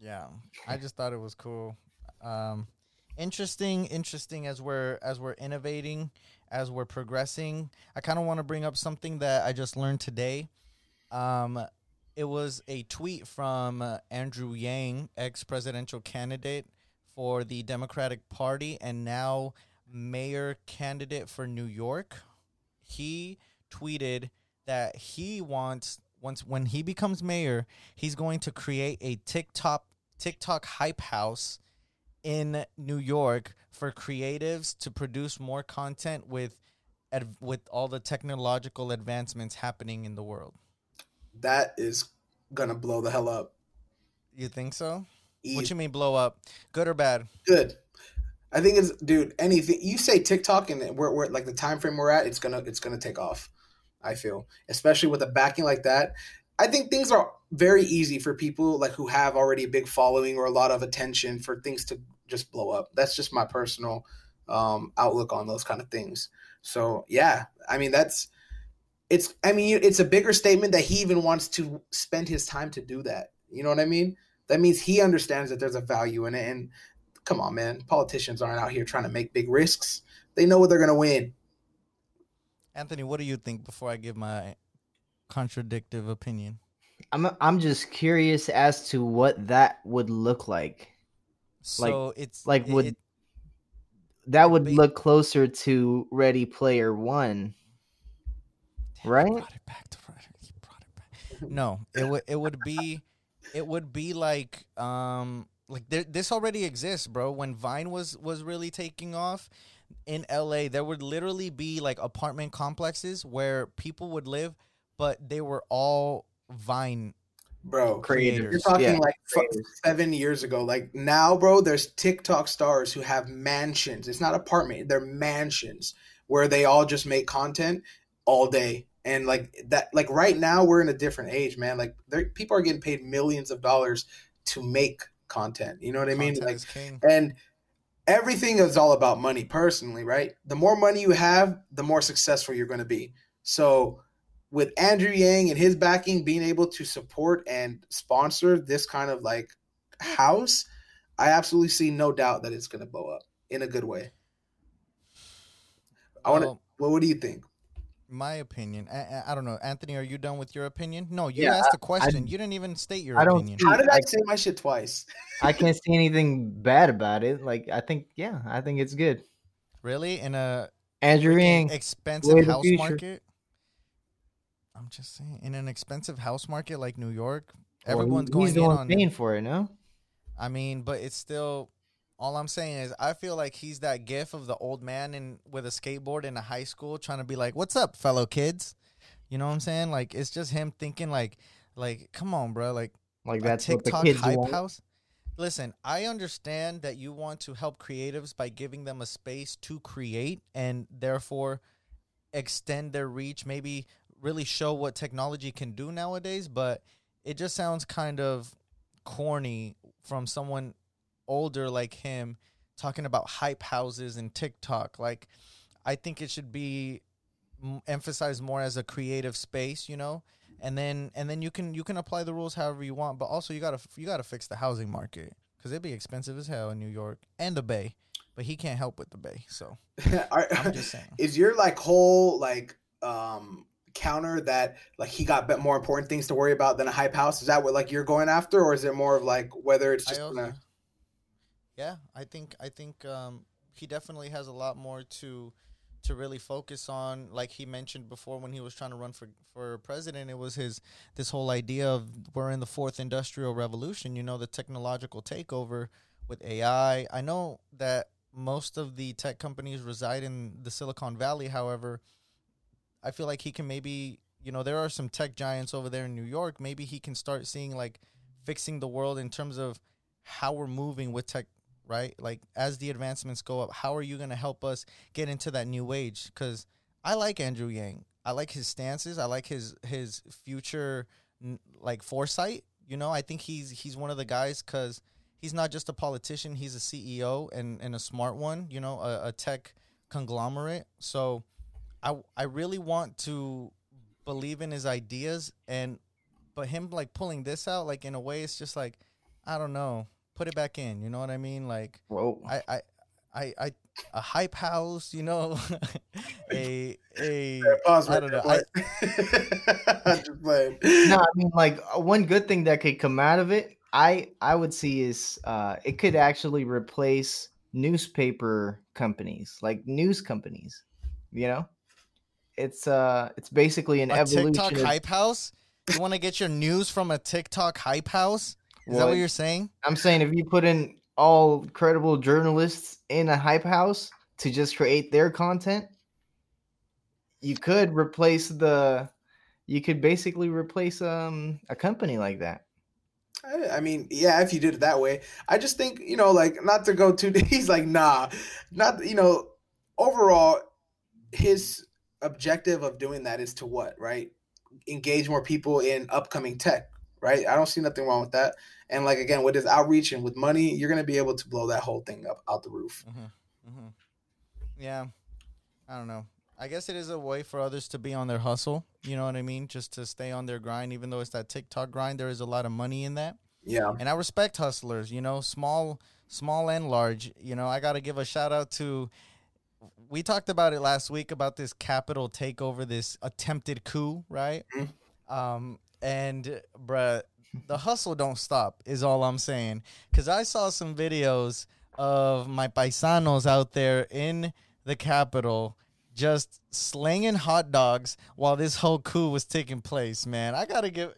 Yeah, I just thought it was cool. Um, interesting, interesting as we're as we're innovating, as we're progressing. I kind of want to bring up something that I just learned today. Um, it was a tweet from uh, Andrew Yang, ex-presidential candidate for the Democratic Party and now mayor candidate for New York. He tweeted that he wants once when he becomes mayor, he's going to create a TikTok TikTok hype house in New York for creatives to produce more content with ad, with all the technological advancements happening in the world. That is gonna blow the hell up. You think so? Easy. What you mean blow up? Good or bad? Good. I think it's dude. Anything you say TikTok and we're, we're like the time frame we're at, it's gonna it's gonna take off. I feel, especially with a backing like that. I think things are very easy for people like who have already a big following or a lot of attention for things to just blow up. That's just my personal um, outlook on those kind of things. So yeah, I mean that's it's. I mean it's a bigger statement that he even wants to spend his time to do that. You know what I mean? That means he understands that there's a value in it, and come on, man. Politicians aren't out here trying to make big risks. They know what they're going to win. Anthony, what do you think before I give my contradictive opinion? I'm I'm just curious as to what that would look like. Like- So it's like would it- That would look closer to Ready Player One. Damn, Right? Brought it back to *laughs* brought it back. No, it would it would be it would be like um like there, this already exists, bro. When Vine was was really taking off in LA, there would literally be like apartment complexes where people would live, but they were all Vine Bro, Creators. you're talking yeah, like creators. seven years ago. Like now, bro, there's TikTok stars who have mansions. It's not apartment, they're mansions where they all just make content all day. And like that, like right now, we're in a different age, man. Like there, people are getting paid millions of dollars to make content. You know what I mean? Like and everything is all about money personally right the more money you have the more successful you're going to be so with andrew yang and his backing being able to support and sponsor this kind of like house i absolutely see no doubt that it's going to blow up in a good way i want to Well, well, what do you think my opinion. I, I- I don't know, Anthony. Are you done with your opinion? No, you Yeah, asked a question. you didn't even state your I don't opinion. see- how did i I- say my shit twice *laughs* I can't see anything bad about it. Like I think, yeah, I think it's good. Really, in a Andrew Yang, expensive way of the house future. market. I'm just saying, in an expensive house market like New York, well, everyone's going the in on. paying for it. No, I mean, but it's still. All I'm saying is, I feel like he's that gif of the old man in with a skateboard in a high school, trying to be like, "What's up, fellow kids?" You know what I'm saying? Like, it's just him thinking like, like, come on, bro, like like a that's what the TikTok hype want. house. Listen, I understand that you want to help creatives by giving them a space to create and therefore extend their reach, maybe really show what technology can do nowadays, but it just sounds kind of corny from someone older like him talking about hype houses and TikTok. Like I think it should be m- emphasized more as a creative space, you know? and then and then you can you can apply the rules however you want but also you gotta you gotta fix the housing market because it'd be expensive as hell in new york and the bay but he can't help with the bay so *laughs* Are- i'm just saying *laughs* is your like whole like um counter that like he got more important things to worry about than a hype house? Is that what like you're going after or is it more of like whether it's just also- gonna yeah i think i think um he definitely has a lot more to to really focus on. Like he mentioned before when he was trying to run for for president it was his this whole idea of we're in the fourth industrial revolution you know the technological takeover with AI I know that most of the tech companies reside in the Silicon Valley however I feel like he can maybe you know there are some tech giants over there in New York maybe he can start seeing like fixing the world in terms of how we're moving with tech right? Like as the advancements go up, how are you going to help us get into that new age? Because I like Andrew Yang. I like his stances. I like his his future like foresight. You know, I think he's he's one of the guys because he's not just a politician. He's a CEO and and a smart one. You know, a, a tech conglomerate. So, I I really want to believe in his ideas and but him like pulling this out like in a way it's just like I don't know put it back in. You know what I mean? Like, whoa, I, I, I, I a hype house. You know, *laughs* a a Pause I don't know. I, boy. *laughs* Just playing. no, I mean like uh, one good thing that could come out of it, I I would see is uh it could actually replace newspaper companies, like news companies. You know, it's uh it's basically an a evolution. TikTok of- hype house. You want to get your news from a TikTok hype house? Is that What? what you're saying? I'm saying if you put in all credible journalists in a hype house to just create their content, you could replace the you could basically replace um a company like that. I I mean, yeah, if you did it that way. I just think, you know, like not to go too *laughs* he's like, nah. Not you know, overall, his objective of doing that is to what, right? Engage more people in upcoming tech, right? I don't see nothing wrong with that. And like again, with this outreach and with money, you're gonna be able to blow that whole thing up out the roof. Mm-hmm. Yeah, I don't know. I guess it is a way for others to be on their hustle. You know what I mean? Just to stay on their grind, even though it's that TikTok grind. There is a lot of money in that. Yeah. and I respect hustlers. You know, small, small and large. You know, I got to give a shout out to. We talked about it last week about this Capitol takeover, this attempted coup, right? Um, and bruh, the hustle don't stop. Is all I'm saying. Because I saw some videos of my paisanos out there in the Capitol just slinging hot dogs while this whole coup was taking place, man. I gotta give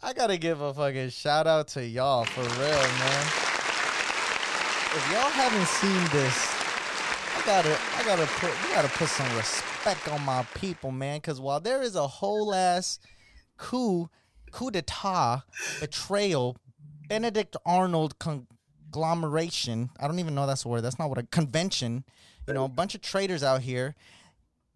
I gotta give a fucking shout out to y'all for real, man. If y'all haven't seen this, gotta I gotta put we gotta put some respect on my people, man. Cause while there is a whole ass coup coup d'etat betrayal, Benedict Arnold conglomeration. I don't even know that's a word. That's not what a convention. You know, a bunch of traitors out here.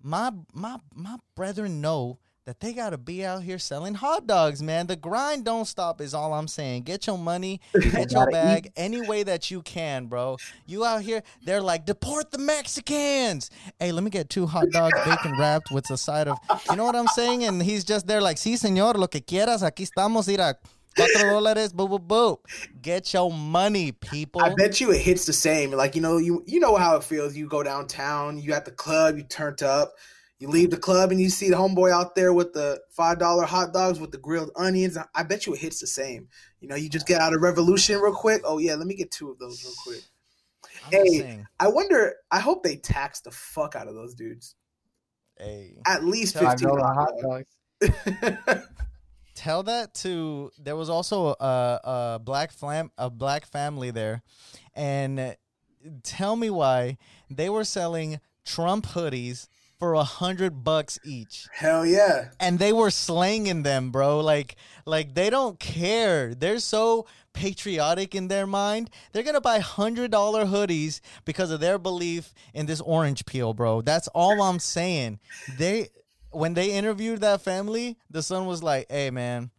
My my my brethren know that they gotta be out here selling hot dogs, man. The grind don't stop is all I'm saying. Get your money, *laughs* get your bag any way that you can, bro. You out here, they're like, deport the Mexicans. Hey, let me get two hot dogs, bacon wrapped with a side of you know what I'm saying? And he's just there like, sí, señor, lo que quieras, aquí estamos, mira, cuatro dólares, boo boo boo. Get your money, people. I bet you it hits the same. Like you know, you you know how it feels. You go downtown, you at the club, you turned up, you leave the club, and you see the homeboy out there with the five dollar hot dogs with the grilled onions. I bet you it hits the same. You know, you just get out of Revolution real quick. Oh yeah, let me get two of those real quick. I'm Hey. I wonder. I hope they tax the fuck out of those dudes. Hey. At least Five fifteen. dollar hot dogs. *laughs* tell that to there was also a, a black flam a black family there and tell me why they were selling trump hoodies for a hundred bucks each. Hell yeah. and they were slanging them bro. Like like they don't care. They're so patriotic in their mind. They're gonna buy hundred dollar hoodies because of their belief in this orange peel bro. That's all i'm saying. They when they interviewed that family the son was like hey man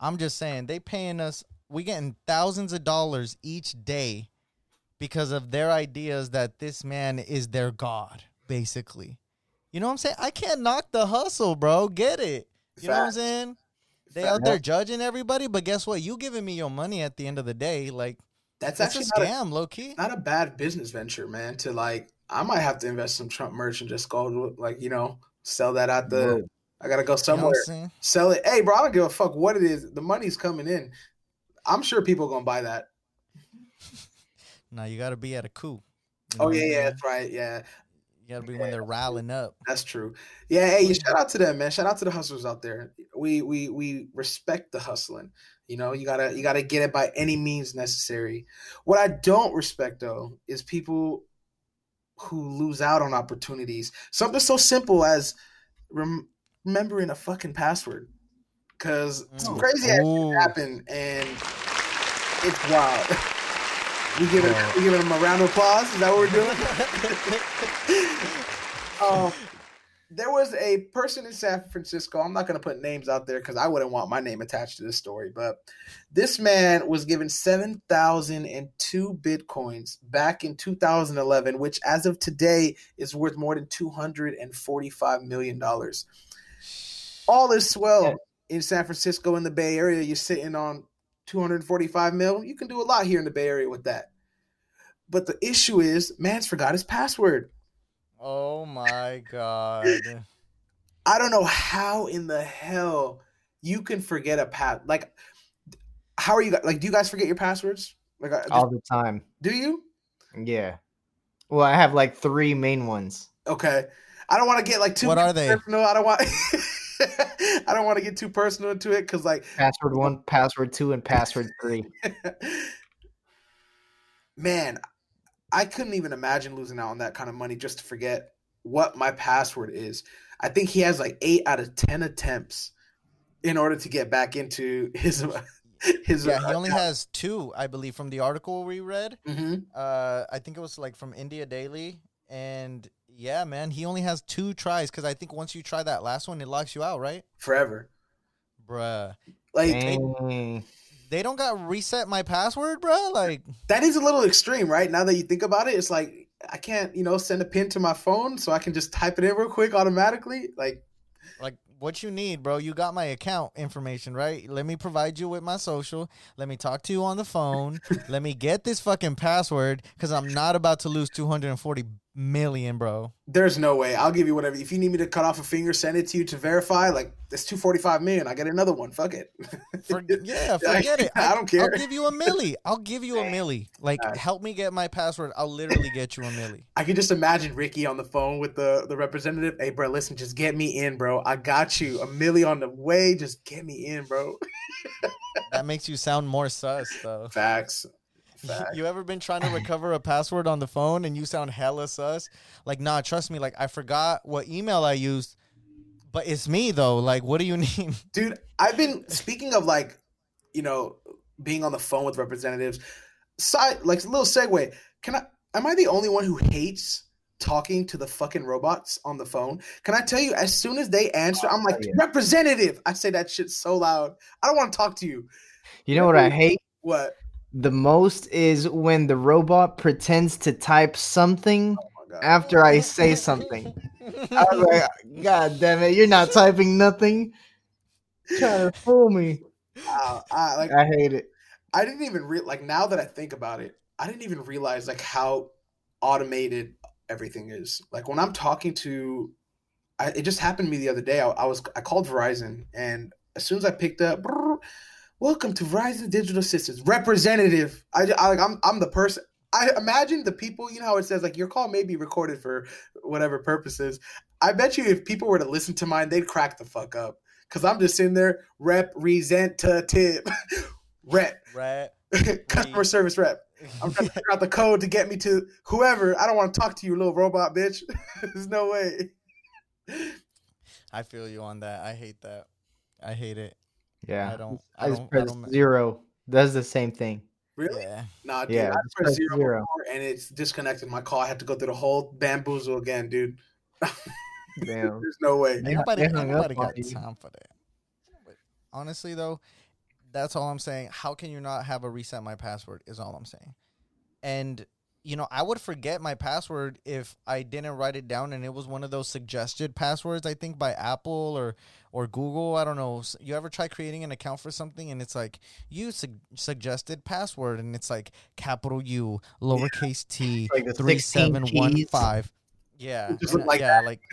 i'm just saying they paying us we getting thousands of dollars each day because of their ideas that this man is their god basically you know what i'm saying i can't knock the hustle bro get it you know what i'm saying they Facts. out there judging everybody but guess what you giving me your money at the end of the day like That's that's a actually a, scam low key not a bad business venture, man. To like, I might have to invest some Trump merch and just go like you know sell that out the. Whoa. I gotta go You know somewhere. Sell it. Hey, bro, I don't give a fuck what it is. The money's coming in. I'm sure people gonna buy that. *laughs* Now you got to be at a coup. You Oh yeah, yeah, that's right. Yeah, You gotta be when they're riling up. That's true. Yeah, hey, you shout out to them, man. Shout out to the hustlers out there. We we we respect the hustling. You know, you gotta you gotta get it by any means necessary. What I don't respect though is people who lose out on opportunities. Something so simple as rem- remembering a fucking password. Cause some Mm. crazy ass Ooh. happen and it's wild. *laughs* We give it we giving them a round of applause. Is that what we're doing? *laughs* um, there was a person in San Francisco. I'm not going to put names out there because I wouldn't want my name attached to this story. But this man was given 7,002 bitcoins back in 2011, which as of today is worth more than $245 million. All is swell in San Francisco in the Bay Area. You're sitting on 245 mil. You can do a lot here in the Bay Area with that. But the issue is, man's forgot his password. Oh my god. I don't know how in the hell you can forget a pass. Like, how are you? Like, do you guys forget your passwords? Like, I- all the time. do you? Yeah. Well, I have like three main ones. Okay. I don't want to get like too What are they? No, I don't want. *laughs* *laughs* I don't want to get too personal into it because, like, Password one, password two, and password three. *laughs* man, I couldn't even imagine losing out on that kind of money just to forget what my password is. I think he has like eight out of ten attempts in order to get back into his *laughs* his. Yeah, he only has two, I believe, from the article we read. hmm Uh, I think it was like from India Daily, and yeah, man, he only has two tries because I think once you try that last one, it locks you out, right, forever. bruh? Like Dang. They don't got reset my password, bruh. Like, *laughs* that is a little extreme, right? Now that you think about it, it's like I can't, you know, send a pin to my phone so I can just type it in real quick automatically. Like, like what you need, bro. You got my account information, right? Let me provide you with my social. Let me talk to you on the phone. *laughs* Let me get this fucking password because I'm not about to lose 240 million, bro. there's no way. I'll give you whatever. If you need me to cut off a finger, send it to you to verify. Like, that's two forty five million. I get another one. Fuck it. For, *laughs* yeah, forget it. I don't care. I'll give you a milli. I'll give you a milli. Like, Alright. help me get my password. I'll literally get you a milli. *laughs* I can just imagine Ricky on the phone with the, the representative. Hey, bro, listen, just get me in, bro. I got you. A milli on the way. Just get me in, bro. *laughs* That makes you sound more sus, though. Facts. Facts. You ever been trying to recover a password on the phone and you sound hella sus? Like, nah, trust me. Like, I forgot what email I used, but it's me though. Like, what do you *laughs* need? Dude, I've been speaking of like, you know, being on the phone with representatives. Side like a little segue. Can I am I the only one who hates talking to the fucking robots on the phone? Can I tell you as soon as they answer, I'm like, oh, yeah. representative. I say that shit so loud. I don't want to talk to you. You know what I hate What? The most is when the robot pretends to type something Oh after I say something. *laughs* I was like, God damn it, you're not typing nothing. Trying to fool me. Uh, I, like I hate it. I didn't even re- like now that I think about it, I didn't even realize like how automated everything is. Like when I'm talking to, I, it just happened to me the other day. I, I was I called Verizon, and as soon as I picked up, brrr, welcome to Verizon Digital Systems representative. I, I I'm I'm the person. I imagine the people. You know how it says like your call may be recorded for whatever purposes. I bet you if people were to listen to mine, they'd crack the fuck up. Cause I'm just sitting there representative, *laughs* rep Rep. *laughs* customer service rep. I'm trying to *laughs* figure out the code to get me to whoever. I don't want to talk to you, little robot bitch. There's no way. I feel you on that. I hate that. I hate it. Yeah. I don't. I I just don't. I press don't zero. Does the same thing. Really? yeah. Nah, dude. Yeah, I just pressed press zero, zero. and it's disconnected my call. I had to go through the whole bamboozle again, dude. *laughs* Damn. There's no way. Ain't They- nobody, they ain't hung up nobody got you. time for that. But honestly, though, that's all I'm saying. How can you not have a reset my password? Is all I'm saying. And you know, I would forget my password if I didn't write it down, and it was one of those suggested passwords. I think by Apple or or Google. I don't know. You ever try creating an account for something, and it's like you su- suggested password, and it's like capital U, lowercase t, *laughs* Like the three 16 seven one five. Yeah, Just like yeah, that. like *laughs*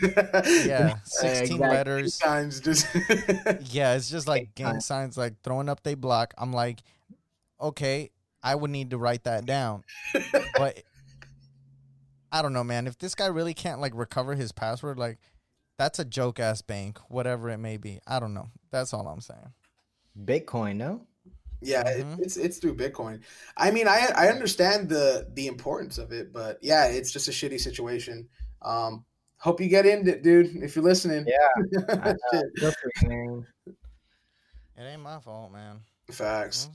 yeah, sixteen exactly. letters. Times just *laughs* Yeah, it's just like gang signs, like throwing up they block. I'm like, okay, I would need to write that down. *laughs* But I don't know, man. If this guy really can't like recover his password, like that's a joke ass bank, whatever it may be. I don't know. That's all I'm saying. Bitcoin, no? Yeah, Mhm. it, it's it's through Bitcoin. I mean, I I understand the the importance of it, but yeah, it's just a shitty situation. Um, hope you get in it, dude. If you're listening, Yeah. *laughs* I know. Shit. Good for you, man. It ain't my fault, man. Facts.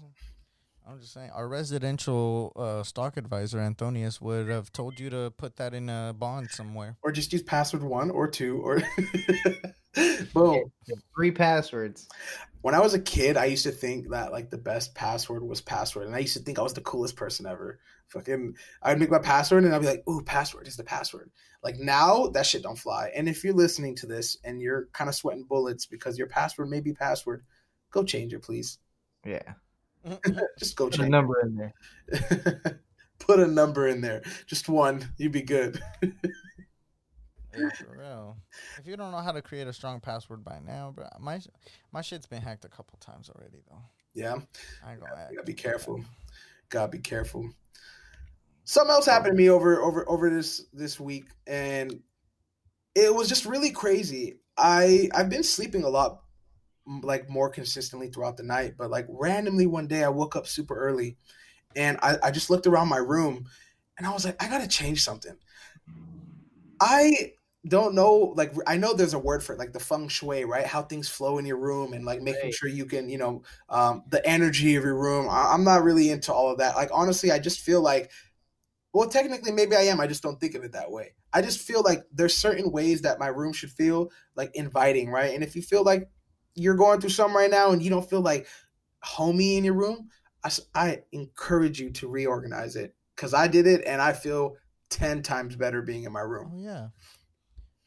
I'm just saying, our residential uh, stock advisor Antonius would have told you to put that in a bond somewhere. Or just use password one or two or *laughs* boom. Three passwords. When I was a kid, I used to think that like the best password was password, and I used to think I was the coolest person ever. Fucking, I'd make my password, and I'd be like, "Ooh, password is the password." Like now, that shit don't fly. And if you're listening to this and you're kind of sweating bullets because your password may be password, go change it, please. Yeah. *laughs* Just go Put a change. number in there. *laughs* Put a number in there, just one. You'd be good. Yeah, for real. If you don't know how to create a strong password by now, bro, my my shit's been hacked a couple times already though. Yeah. I ain't gonna act. Gotta be careful. Gotta be careful. Something else happened to me over over over this this week, and it was just really crazy. I I've been sleeping a lot, m- like more consistently throughout the night, but like randomly one day I woke up super early, and I, I just looked around my room, and I was like, I gotta change something. I don't know like i know there's a word for it like the feng shui right? How things flow in your room and like making Right. sure you can you know um, the energy of your room. I- i'm not really into all of that. Like honestly i just feel like well technically maybe i am i just don't think of it that way. I just feel like there's certain ways that my room should feel like inviting right? And if you feel like you're going through something right now and you don't feel like homey in your room I, I encourage you to reorganize it because i did it and i feel 10 times better being in my room Oh yeah,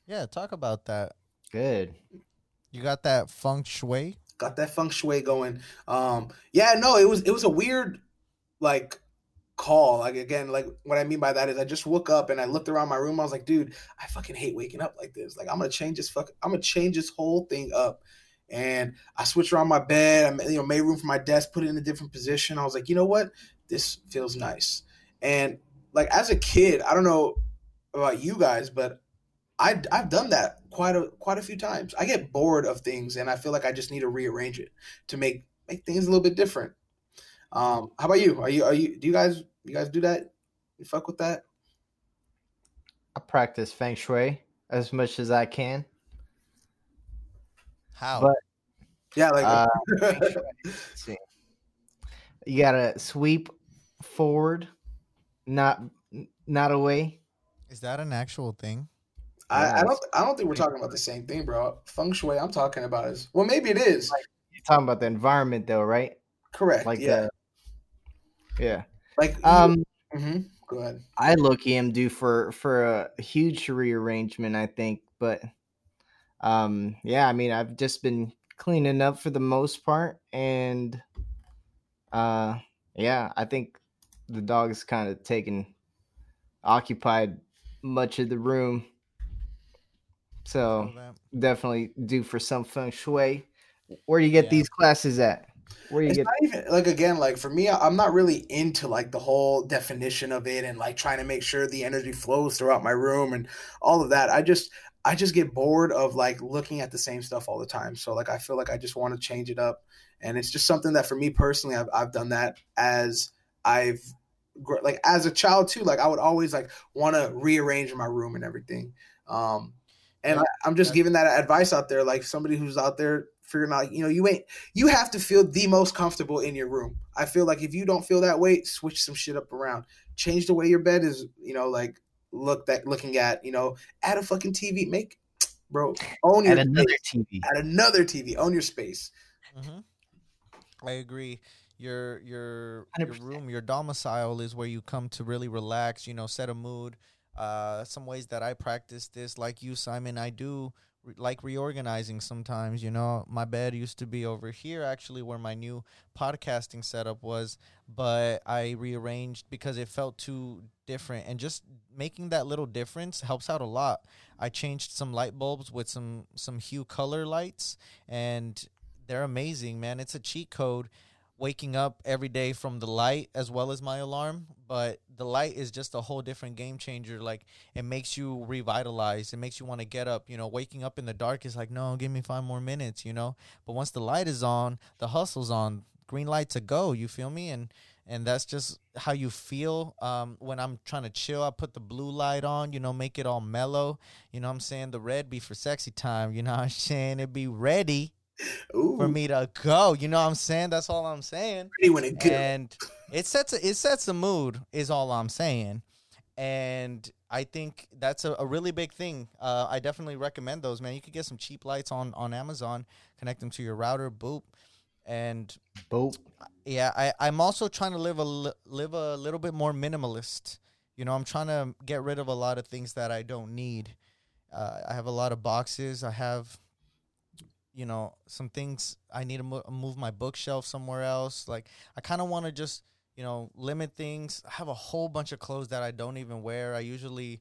yeah. Talk about that. Good. You got that feng shui. got that feng shui going. Um, yeah, no, it was it was a weird like call. Like again, like what I mean by that is I just woke up and I looked around my room. I was like, dude, I fucking hate waking up like this. Like I'm gonna change this fuck. I'm gonna change this whole thing up. And I switched around my bed. I you know made room for my desk, put it in a different position. I was like, you know what, this feels nice. And like as a kid, I don't know about you guys, but I I've done that quite a quite a few times. I get bored of things, and I feel like I just need to rearrange it to make make things a little bit different. Um, how about you? Are you are you do you guys you guys do that? You fuck with that? I practice feng shui as much as I can. How? But- Yeah, like Uh, *laughs* see. You gotta sweep forward, not not away. Is that an actual thing? I, I don't. I don't think we're talking about the same thing, bro. Feng shui I'm talking about is well maybe it is. You're talking about the environment though, right? Correct. Like yeah. the yeah. like Um mhm. go ahead. I look am due for for a huge rearrangement, I think, but um yeah, I mean I've just been cleaning up for the most part and uh yeah, I think the dog's kind of taken occupied much of the room. So definitely due for some feng shui. Where do you get Yeah. these classes at? Where you It's get not even like again, like for me, I'm not really into like the whole definition of it and like trying to make sure the energy flows throughout my room and all of that. I just I just get bored of like looking at the same stuff all the time. So like I feel like I just want to change it up, and it's just something that for me personally, I've I've done that as I've like as a child too. Like I would always like want to rearrange my room and everything. Um, and I, I'm just giving that advice out there, like somebody who's out there figuring out, you know, you ain't you have to feel the most comfortable in your room. I feel like if you don't feel that way, switch some shit up around. Change the way your bed is, you know, like look that looking at, you know, add a fucking TV, make *tsk* bro, own your at another space. TV? Add another TV, own your space. hmm I agree. Your your your 100%. room, your domicile is where you come to really relax. You know, set a mood. Uh, some ways that I practice this, like you, Simon, I do like reorganizing sometimes. You know, my bed used to be over here, actually, where my new podcasting setup was, but I rearranged because it felt too different. And just making that little difference helps out a lot. I changed some light bulbs with some some hue color lights, and they're amazing, man. It's a cheat code. Waking up every day from the light as well as my alarm but the light is just a whole different game changer. Like it makes you revitalize it makes you want to get up. You know waking up in the dark is like no give me five more minutes you know? But once the light is on the hustle's on. Green light to go you feel me? And and that's just how you feel um, when i'm trying to chill. I put the blue light on you know make it all mellow. You know i'm saying? The red be for sexy time you know i'm saying? It be ready Ooh, for me to go. You know what I'm saying? That's all I'm saying. And it sets a, it sets the mood is all I'm saying. And I think that's a, a really big thing. Uh, I definitely recommend those, man. You could get some cheap lights on on Amazon, connect them to your router, boop. And Boop. yeah, I, I'm also trying to live a live a little bit more minimalist. You know, I'm trying to get rid of a lot of things that I don't need. Uh, I have a lot of boxes. I have, you know, some things I need to mo- move my bookshelf somewhere else. Like, I kind of want to just, you know, limit things. I have a whole bunch of clothes that I don't even wear. I usually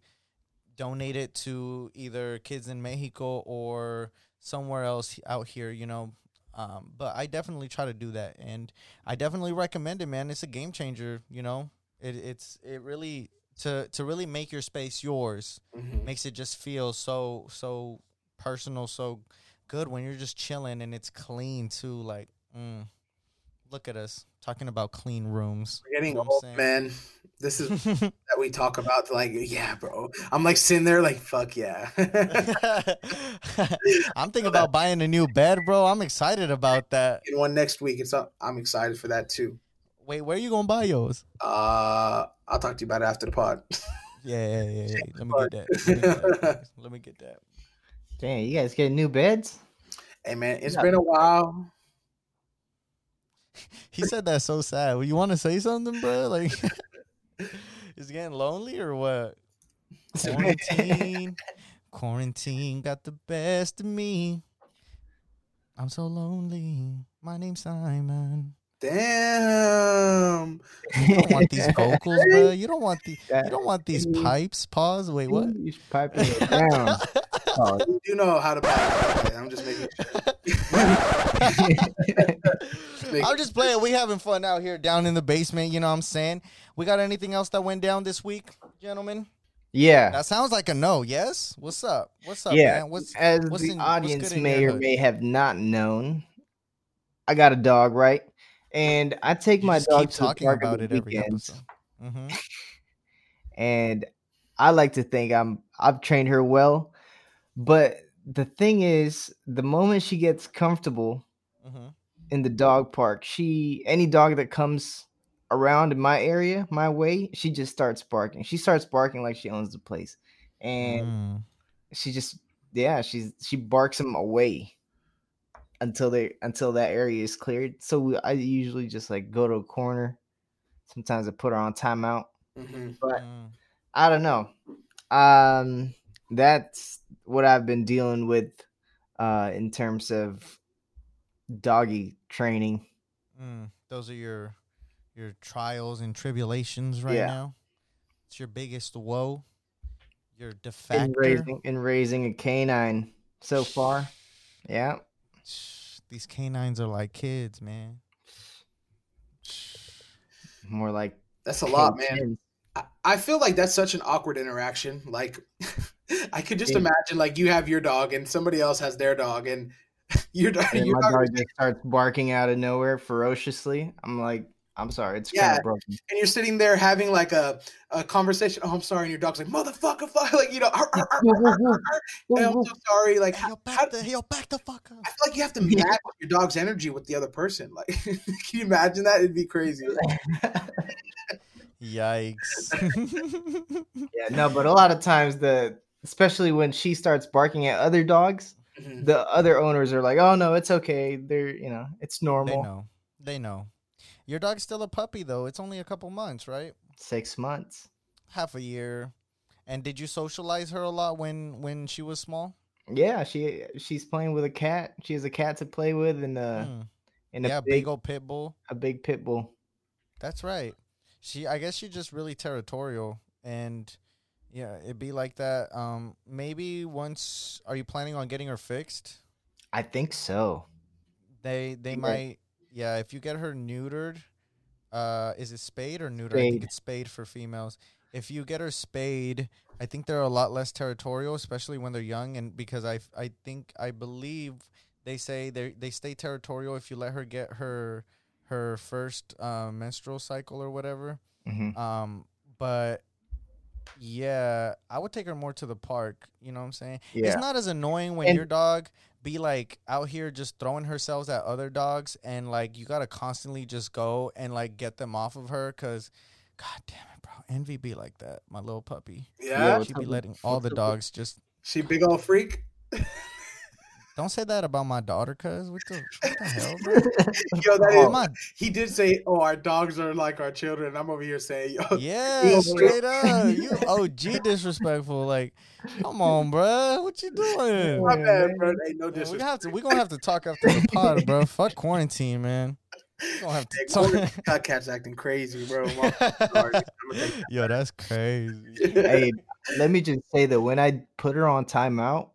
donate it to either kids in Mexico or somewhere else out here, you know. Um, but I definitely try to do that, and I definitely recommend it, man. It's a game changer, you know. It, it's it really to to really make your space yours Mhm. makes it just feel so so personal, so good when you're just chilling and it's clean too. Like, mm, look at us talking about clean rooms. We're getting You know old, man. This is *laughs* that we talk about. Like, yeah, bro. I'm like sitting there, like, fuck yeah. *laughs* I'm thinking *laughs* about buying a new bed, bro. I'm excited about that. Get one next week. It's up. I'm excited for that too. Wait, where are you gonna buy yours? Uh, I'll talk to you about it after the pod. Yeah, yeah, yeah. yeah. Let me. Let me get that. Let me get that. Dang, you guys getting new beds? hey, man, it's Yeah. been a while. *laughs* He said that so sad. Well, you want to say something, bro? Like, *laughs* is it getting lonely or what? *laughs* Quarantine, quarantine got the best of me. I'm so lonely. My name's Simon. Damn. You don't want these vocals, bro. You don't want the. You don't want these pipes. Pause. Wait, what? You should pipe it down. Oh, You do know how to back. I'm just making. *laughs* Make- I'm just playing. We having fun out here down in the basement. You know what I'm saying? We got anything else that went down this week, gentlemen? yeah. That sounds like a no. Yes. What's up? What's up, yeah. man? What's As what's the in- audience good may or may have not known, I got a dog, right? And I take You my just dog keep to the talking park about on it the every weekends, episode. hmm *laughs* and I like to think I'm I've trained her well. But the thing is, the moment she gets comfortable hmm in the dog park, she any dog that comes around in my area, my way, she just starts barking. She starts barking like she owns the place, and Mm. she just yeah, she's she barks them away until they until that area is cleared. So we, I usually just like go to a corner. Sometimes I put her on timeout, mm-hmm. but Mm. I don't know. Um, that's what I've been dealing with uh, in terms of doggy training. Mm. Those are your your trials and tribulations right Yeah. now. It's your biggest woe. Your in defactor. raising in raising a canine so far. Yeah. These canines are like kids, man. More like That's a lot, man. I- I feel like that's such an awkward interaction. Like, *laughs* *laughs* I could just imagine like you have your dog and somebody else has their dog, and *laughs* your dog. And Your my dog dog just starts barking out of nowhere ferociously. I'm like, I'm sorry, it's kind Yeah. of broken. and you're sitting there having like a, a conversation. Oh, I'm sorry, and your dog's like, motherfucker, fuck, *laughs* like you know, "Arr, arr, arr, arr, arr, arr." I'm so sorry. Like, Hey, how, yo, how, back the, hey, yo, back the fuck up. I feel like you have to match your dog's energy with the other person. Like, can you imagine that? It'd be crazy. Yikes. yeah, no, but a lot of times the especially when she starts barking at other dogs, Mhm. the other owners are like, "Oh no, it's okay. They're you know, it's normal." they know. They know. Your dog's still a puppy though. It's only a couple months, right? Six months. Half a year. And did you socialize her a lot when when she was small? Yeah, she she's playing with a cat. She has a cat to play with and a Mm. and a Yeah, big, big old pit bull. a big pit bull. That's right. She I guess she's just really territorial and yeah, it'd be like that. Um maybe once are you planning on getting her fixed? I think so. They they Yeah. might yeah, if you get her neutered, uh, is it spayed or neutered? I think it's spayed for females. If you get her spayed, I think they're a lot less territorial, especially when they're young, and because I I think I believe they say they they stay territorial if you let her get her her first uh, menstrual cycle or whatever. Mhm. Um, but yeah, I would take her more to the park. You know what I'm saying? Yeah. It's not as annoying when And- your dog be like out here just throwing herself at other dogs, and like you gotta constantly just go and like get them off of her, cause, god damn it, bro, Envy be like that. My little puppy, Yeah, what's she be letting all the dogs just. she big old freak. *laughs* Don't say that about my daughter, cuz what the, what the hell, bro? *laughs* Yo, that Oh, is, My, he did say, "Oh, our dogs are like our children." I'm over here saying, "Yo, *laughs* yeah, straight up, you OG disrespectful. Like, come on, bro, what you doing? my bad, bro. Ain't no Yeah, we disrespect." have to. We gonna have to talk after the pod, bro. Fuck quarantine, man. We gonna have to talk. Cat cat's acting crazy, bro. My- sorry. *laughs* I'm gonna take- Yo, that's crazy. hey, let me just say that when I put her on timeout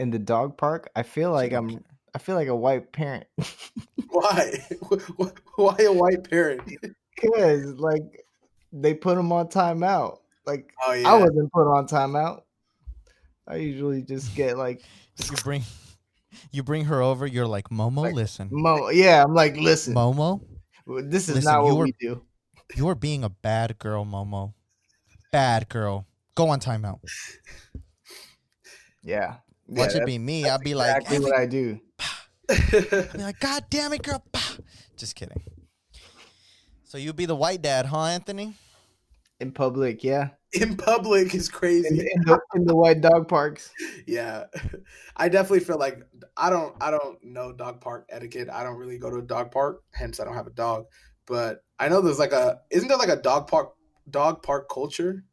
in the dog park, I feel like I'm. I feel like a white parent. *laughs* Why? *laughs* Why a white parent? Cause like they put them on timeout. Like Oh yeah. I wasn't put on timeout. I usually just *laughs* get like You bring, you bring her over. You're like Momo. Like, listen, Mo. Yeah, I'm like, listen, Momo, this is listen, not you what were- we do. you are being a bad girl, Momo. Bad girl. Go on timeout. Yeah, Watch yeah, it be me. I'd be like, exactly what I do. *laughs* I'd be like, God damn it, girl. Bah. Just kidding. So you be the white dad, huh, Anthony? In public, yeah, in public is crazy. in the in the white dog parks. Yeah, *laughs* I definitely feel like I don't I don't know dog park etiquette. I don't really go to a dog park, hence I don't have a dog. But I know there's like a isn't there like a dog park dog park culture?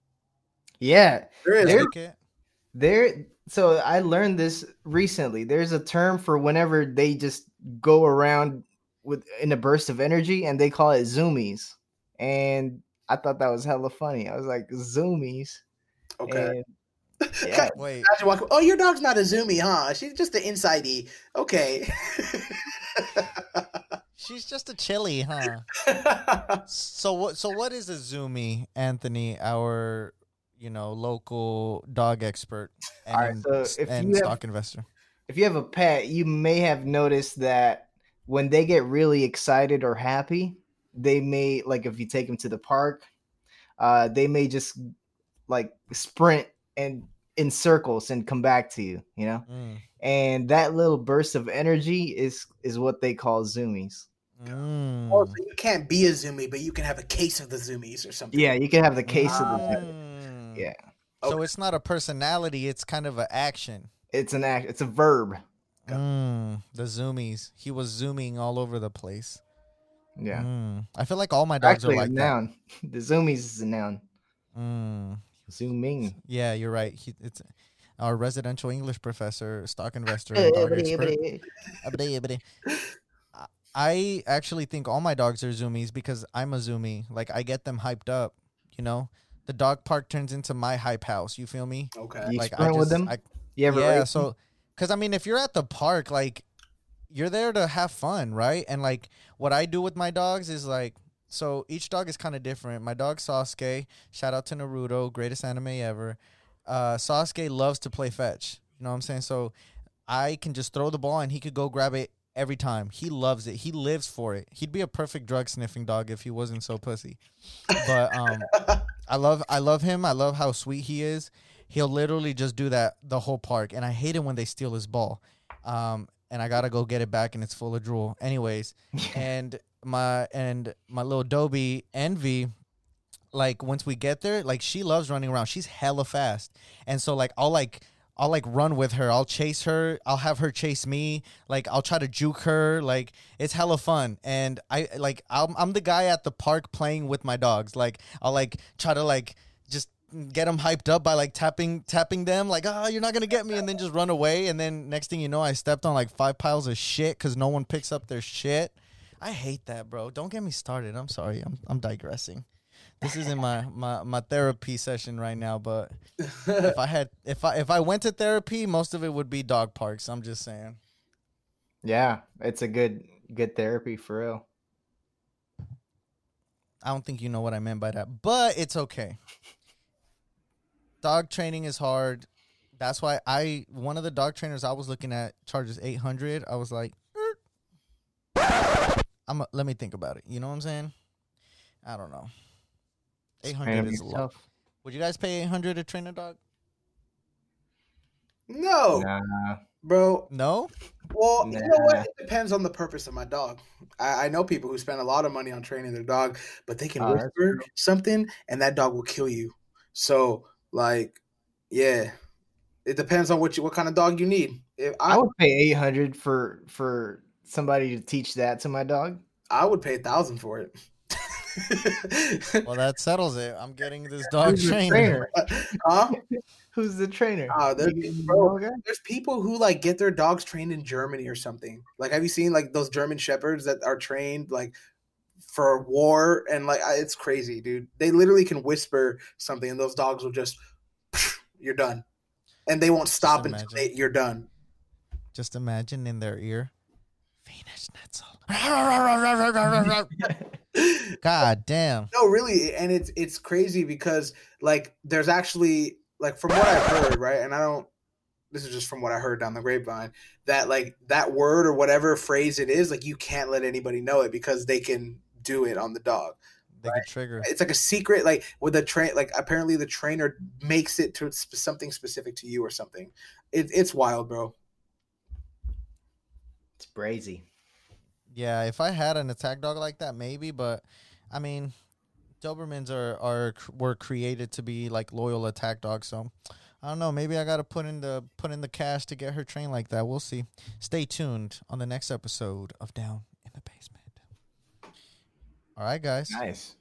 Yeah, There is. There- Etiquette? There, so I learned this recently. There's a term for whenever they just go around with in a burst of energy, and they call it zoomies. And I thought that was hella funny. I was like, zoomies. Okay. And, *laughs* yeah, Wait, oh, your dog's not a zoomie huh? She's just an insidey. Okay. *laughs* she's just a chili, huh? *laughs* So what? So what is a zoomie, Anthony? Our, you know, local dog expert and, All right, so if and you have- stock investor. if you have a pet, you may have noticed that when they get really excited or happy, they may like if you take them to the park, uh, they may just like sprint and in circles and come back to you, you know. Mm. And that little burst of energy is is what they call zoomies. Mm. oh, so you can't be a zoomie, but you can have a case of the zoomies or something. Yeah, you can have the case of the pet. Yeah, So it's not a personality; it's kind of an action. it's an act. It's a verb. Mm, the zoomies. He was zooming all over the place. Yeah, Mm. I feel like all my dogs actually are a like that. noun. *laughs* The zoomies is a noun. Mm. Zooming. Yeah, you're right. He, it's our residential English professor, stock investor, and *laughs* dog expert. Abdi, abdi. I- I actually think all my dogs are zoomies because I'm a zoomie. Like I get them hyped up. You know, the dog park turns into my hype house. You feel me? Okay. You like sprint with them? I, You ever yeah. race? So, because I mean, if you're at the park, like you're there to have fun, right? And like what I do with my dogs is like, so each dog is kind of different. My dog Sasuke, shout out to Naruto, greatest anime ever. Uh, Sasuke loves to play fetch. You know what I'm saying? So I can just throw the ball and he could go grab it every time. He loves it. He lives for it. He'd be a perfect drug sniffing dog if he wasn't so pussy. But um, *laughs* I love I love him. I love how sweet he is. He'll literally just do that the whole park, and I hate it when they steal his ball. Um, and I gotta go get it back, and it's full of drool. Anyways, *laughs* and my and my little Dobie Envy, like once we get there, like she loves running around. She's hella fast, and so like I'll like I'll like run with her. I'll chase her. I'll have her chase me. Like I'll try to juke her. Like it's hella fun. And I like I'm I'm the guy at the park playing with my dogs. Like I'll like try to like just get them hyped up by like tapping tapping them like oh you're not gonna get me and then just run away and then next thing you know I stepped on like five piles of shit because no one picks up their shit. I hate that, bro. Don't get me started. I'm sorry. I'm I'm digressing. This isn't my, my, my therapy session right now, but *laughs* if I had if I if I went to therapy, most of it would be dog parks. I'm just saying. Yeah, it's a good Good therapy for real. I don't think you know what I meant by that, but it's okay. Dog training is hard. That's why I one of the dog trainers I was looking at charges eight hundred. I was like. I'm a, let me think about it. You know what I'm saying? I don't know. Eight Train hundred 'em is a lot. yourself. Would you guys pay eight hundred to train a dog? No, Nah, bro. No. Well, you know what? It depends on the purpose of my dog. I, I know people who spend a lot of money on training their dog, but they can that's whisper something and that dog will kill you. So, like, yeah, it depends on what you what kind of dog you need. If I I, would pay eight hundred for for somebody to teach that to my dog. I would pay a thousand for it. *laughs* Well, that settles it. I'm getting this dog Who's the trained. trainer? *laughs* huh? Who's the trainer? Uh, there's, You- you bro, know a guy? there's people who like get their dogs trained in Germany or something. Like, have you seen like those German shepherds that are trained like for war and like I- it's crazy, dude. They literally can whisper something and those dogs will just *laughs* you're done, and they won't stop until they, you're done. Just imagine in their ear, Venus Netzel. God damn. No, really, and it's it's crazy because like there's actually like from what I've heard, right? And I don't. This is just from what I heard down the grapevine that like that word or whatever phrase it is, like you can't let anybody know it because they can do it on the dog. They could trigger. It's like a secret, like with the train. Like apparently the trainer makes it to sp- something specific to you or something. It, it's wild, bro. It's brazy. Yeah, if I had an attack dog like that, maybe. But I mean, Dobermans are are were created to be like loyal attack dogs. So I don't know. Maybe I got to put in the put in the cash to get her trained like that. We'll see. Stay tuned on the next episode of Down in the Basement. All right, guys. Nice.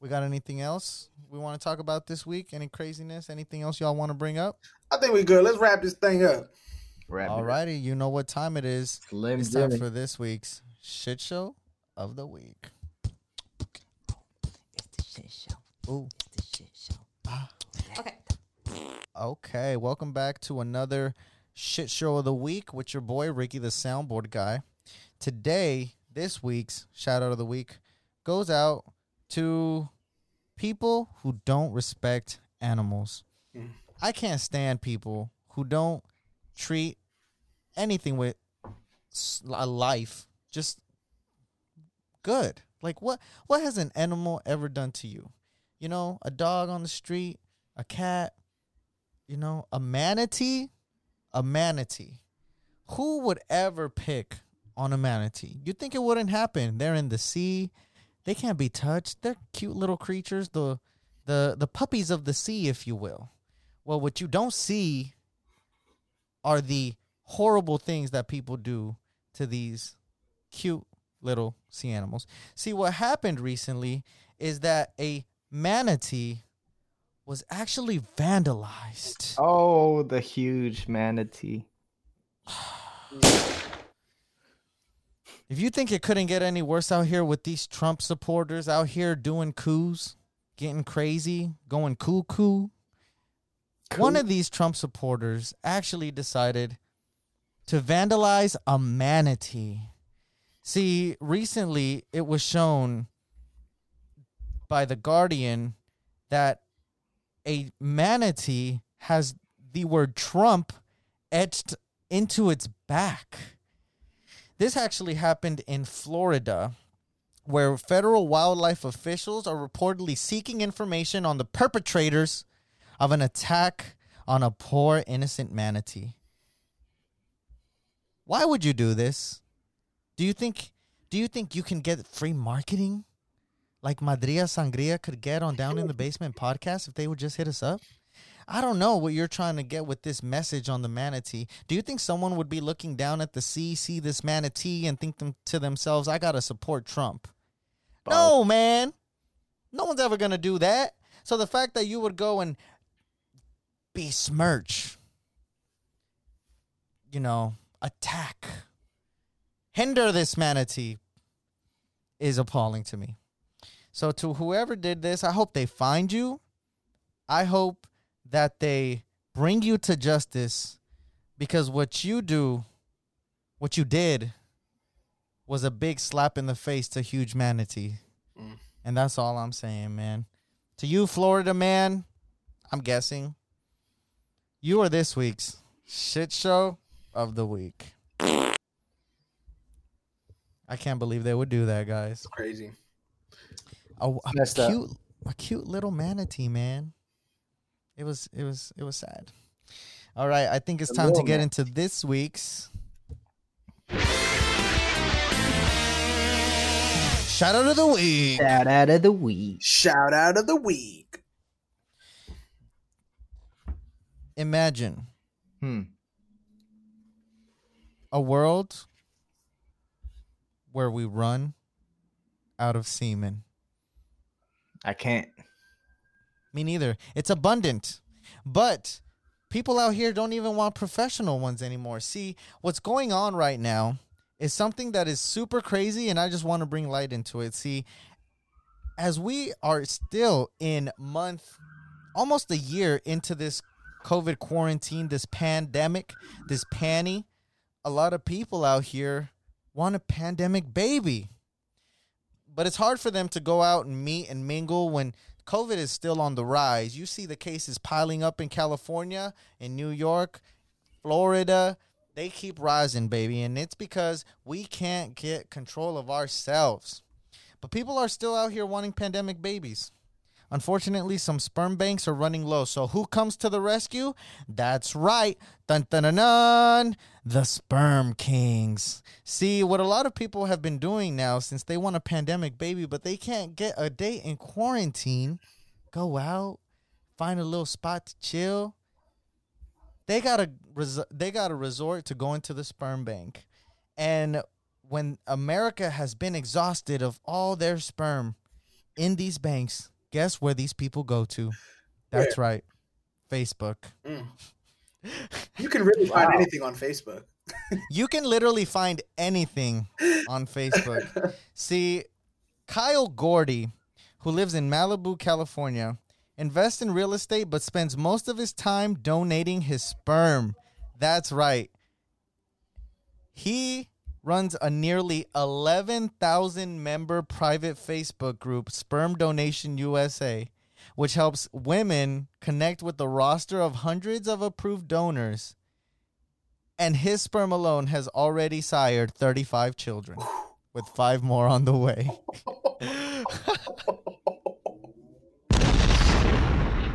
We got anything else we want to talk about this week? Any craziness? Anything else y'all want to bring up? I think we're good. Let's wrap this thing up. Wrap it up. Alrighty, you know what time it is. Slim It's time Jimmy. for this week's shit show of the week. Ooh. Ah. *gasps* Okay. Okay, welcome back to another shit show of the week with your boy Ricky the soundboard guy. Today, this week's shout out of the week goes out to people who don't respect animals. Mm. I can't stand people who don't treat anything with a life just good. Like what what has an animal ever done to you? You know, a dog on the street, a cat, you know, a manatee, a manatee. Who would ever pick on a manatee? You'd think it wouldn't happen? They're in the sea. They can't be touched. They're cute little creatures, the the the puppies of the sea, if you will. Well, what you don't see are the horrible things that people do to these cute little sea animals. See, what happened recently is that a manatee was actually vandalized. Oh, the huge manatee. If you think it couldn't get any worse out here with these Trump supporters out here doing coups, getting crazy, going cuckoo, one of these Trump supporters actually decided to vandalize a manatee. See, recently it was shown by The Guardian that a manatee has the word Trump etched into its back. This actually happened in Florida, where federal wildlife officials are reportedly seeking information on the perpetrators of an attack on a poor innocent manatee. Why would you do this? Do you think do you think you can get free marketing like Madria Sangria could get on Down in the Basement podcast if they would just hit us up? I don't know what you're trying to get with this message on the manatee. Do you think someone would be looking down at the sea, see this manatee, and think them to themselves, "I gotta support Trump"? No, man. No one's ever gonna do that. So the fact that you would go and besmirch, you know, attack, hinder this manatee is appalling to me. So to whoever did this, I hope they find you. I hope that they bring you to justice because what you do, what you did, was a big slap in the face to huge manatee. Mm. And that's all I'm saying, man. To you, Florida man, I'm guessing you are this week's shit show of the week. I can't believe they would do that, guys. It's crazy. A, a Messed up. cute, a cute little manatee, man. It was, it was, it was sad. All right, I think it's A time to get man- into this week's. Shout out of the week. Shout out of the week. Shout out of the week. Imagine Hmm. A world where we run out of semen. I can't. Me neither. It's abundant. But people out here don't even want professional ones anymore. See, what's going on right now is something that is super crazy, and I just want to bring light into it. See, as we are still in month, almost a year into this COVID quarantine, this pandemic, this panny, a lot of people out here want a pandemic baby. But it's hard for them to go out and meet and mingle when COVID is still on the rise. You see the cases piling up in California, in New York, Florida. They keep rising, baby. And it's because we can't get control of ourselves. But people are still out here wanting pandemic babies. Unfortunately, some sperm banks are running low. So who comes to the rescue? That's right. Dun dun dun dun. The sperm kings. See, what a lot of people have been doing now since they want a pandemic baby, but they can't get a date in quarantine, go out, find a little spot to chill. They gotta res- they gotta resort to going to the sperm bank. And when America has been exhausted of all their sperm in these banks, guess where these people go to? That's right. Facebook. Mm. *laughs* You can really find Wow. anything on Facebook. *laughs* You can literally find anything on Facebook. *laughs* See, Kyle Gordy, who lives in Malibu, California, invests in real estate but spends most of his time donating his sperm. That's right. He runs a nearly 11,000 member private Facebook group, Sperm Donation USA, which helps women connect with the roster of hundreds of approved donors. And his sperm alone has already sired 35 children, with five more on the way. *laughs*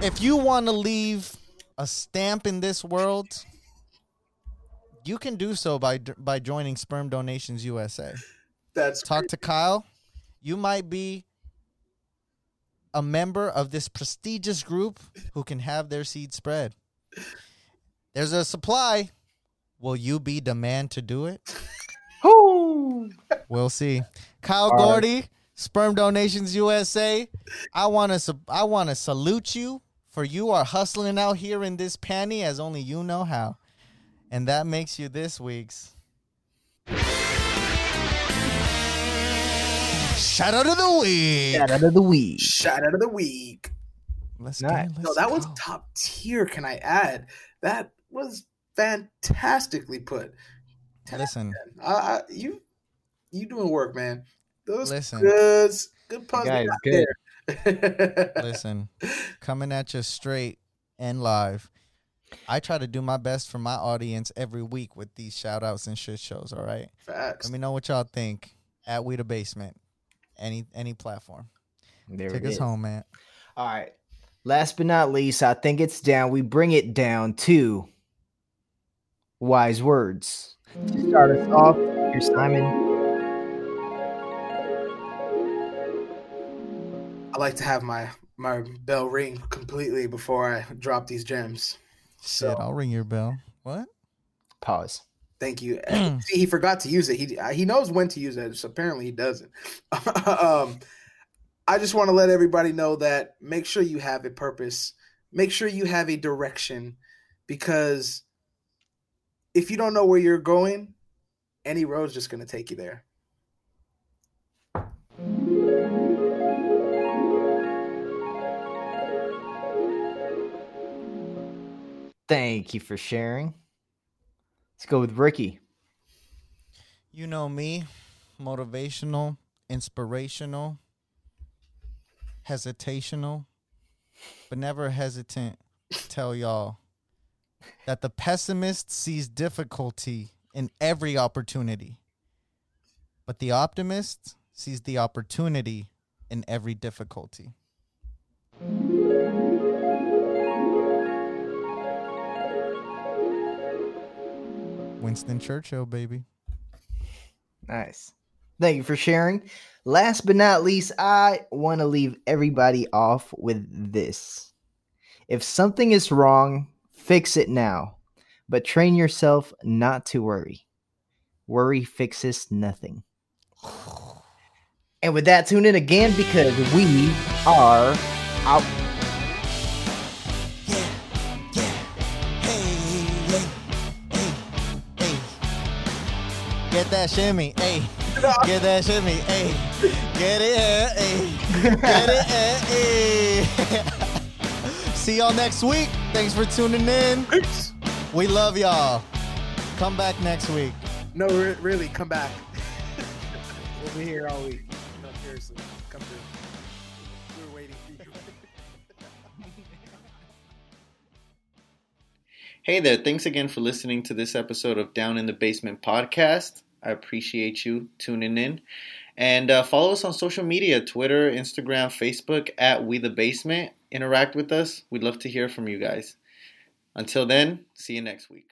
if you want to leave a stamp in this world, you can do so by by joining Sperm Donations USA. That's Talk to Kyle. You might be a member of this prestigious group who can have their seed spread. There's a supply. Will you be the man to do it? *laughs* Woo! We'll see. Kyle All right. Gordy, Sperm Donations USA. I want to I want to salute you for you are hustling out here in this panty as only you know how. And that makes you this week's Shout out of the week. Shout out of the week. shout out of the week. Let's Nice. go. No, let's that was top tier. Can I add? That was fantastically put. Listen, I, I, you, you doing work, man. Those Listen. good, good puns. Guys, we got there. *laughs* listen. Coming at you straight and live. I try to do my best for my audience every week with these shout outs and shit shows, all right? Facts. Let me know what y'all think at We the Basement. Any any platform. There Take it us is. home, man. All right. Last but not least, I think it's down. We bring it down to wise words. To start us off, here's Simon. I like to have my my bell ring completely before I drop these gems. Shit, I'll ring your bell. What? Pause. Thank you. *clears throat* *clears throat* See, he forgot to use it. He he knows when to use it. So apparently, he doesn't. *laughs* um, I just want to let everybody know that make sure you have a purpose. Make sure you have a direction, because if you don't know where you're going, any road's just going to take you there. Thank you for sharing. Let's go with Ricky. You know me. motivational, inspirational, hesitational, but never hesitant to tell y'all that the pessimist sees difficulty in every opportunity, but the optimist sees the opportunity in every difficulty. Winston Churchill, baby. Nice. Thank you for sharing. Last but not least, I want to leave everybody off with this. If something is wrong, fix it now, but train yourself not to worry. Worry fixes nothing. *sighs* And with that, tune in again because we are out. Get that shimmy, hey. *laughs* Get that shimmy, hey. Get it, hey. Get it, eh, hey. *laughs* See y'all next week. Thanks for tuning in. Peace. We love y'all. Come back next week. No, re- really, come back. *laughs* We'll be here all week. No, seriously, come through. We're waiting for you. Hey there, thanks again for listening to this episode of Down in the Basement podcast. I appreciate you tuning in. And uh, follow us on social media Twitter, Instagram, Facebook at We the Basement. Interact with us. We'd love to hear from you guys. Until then, see you next week.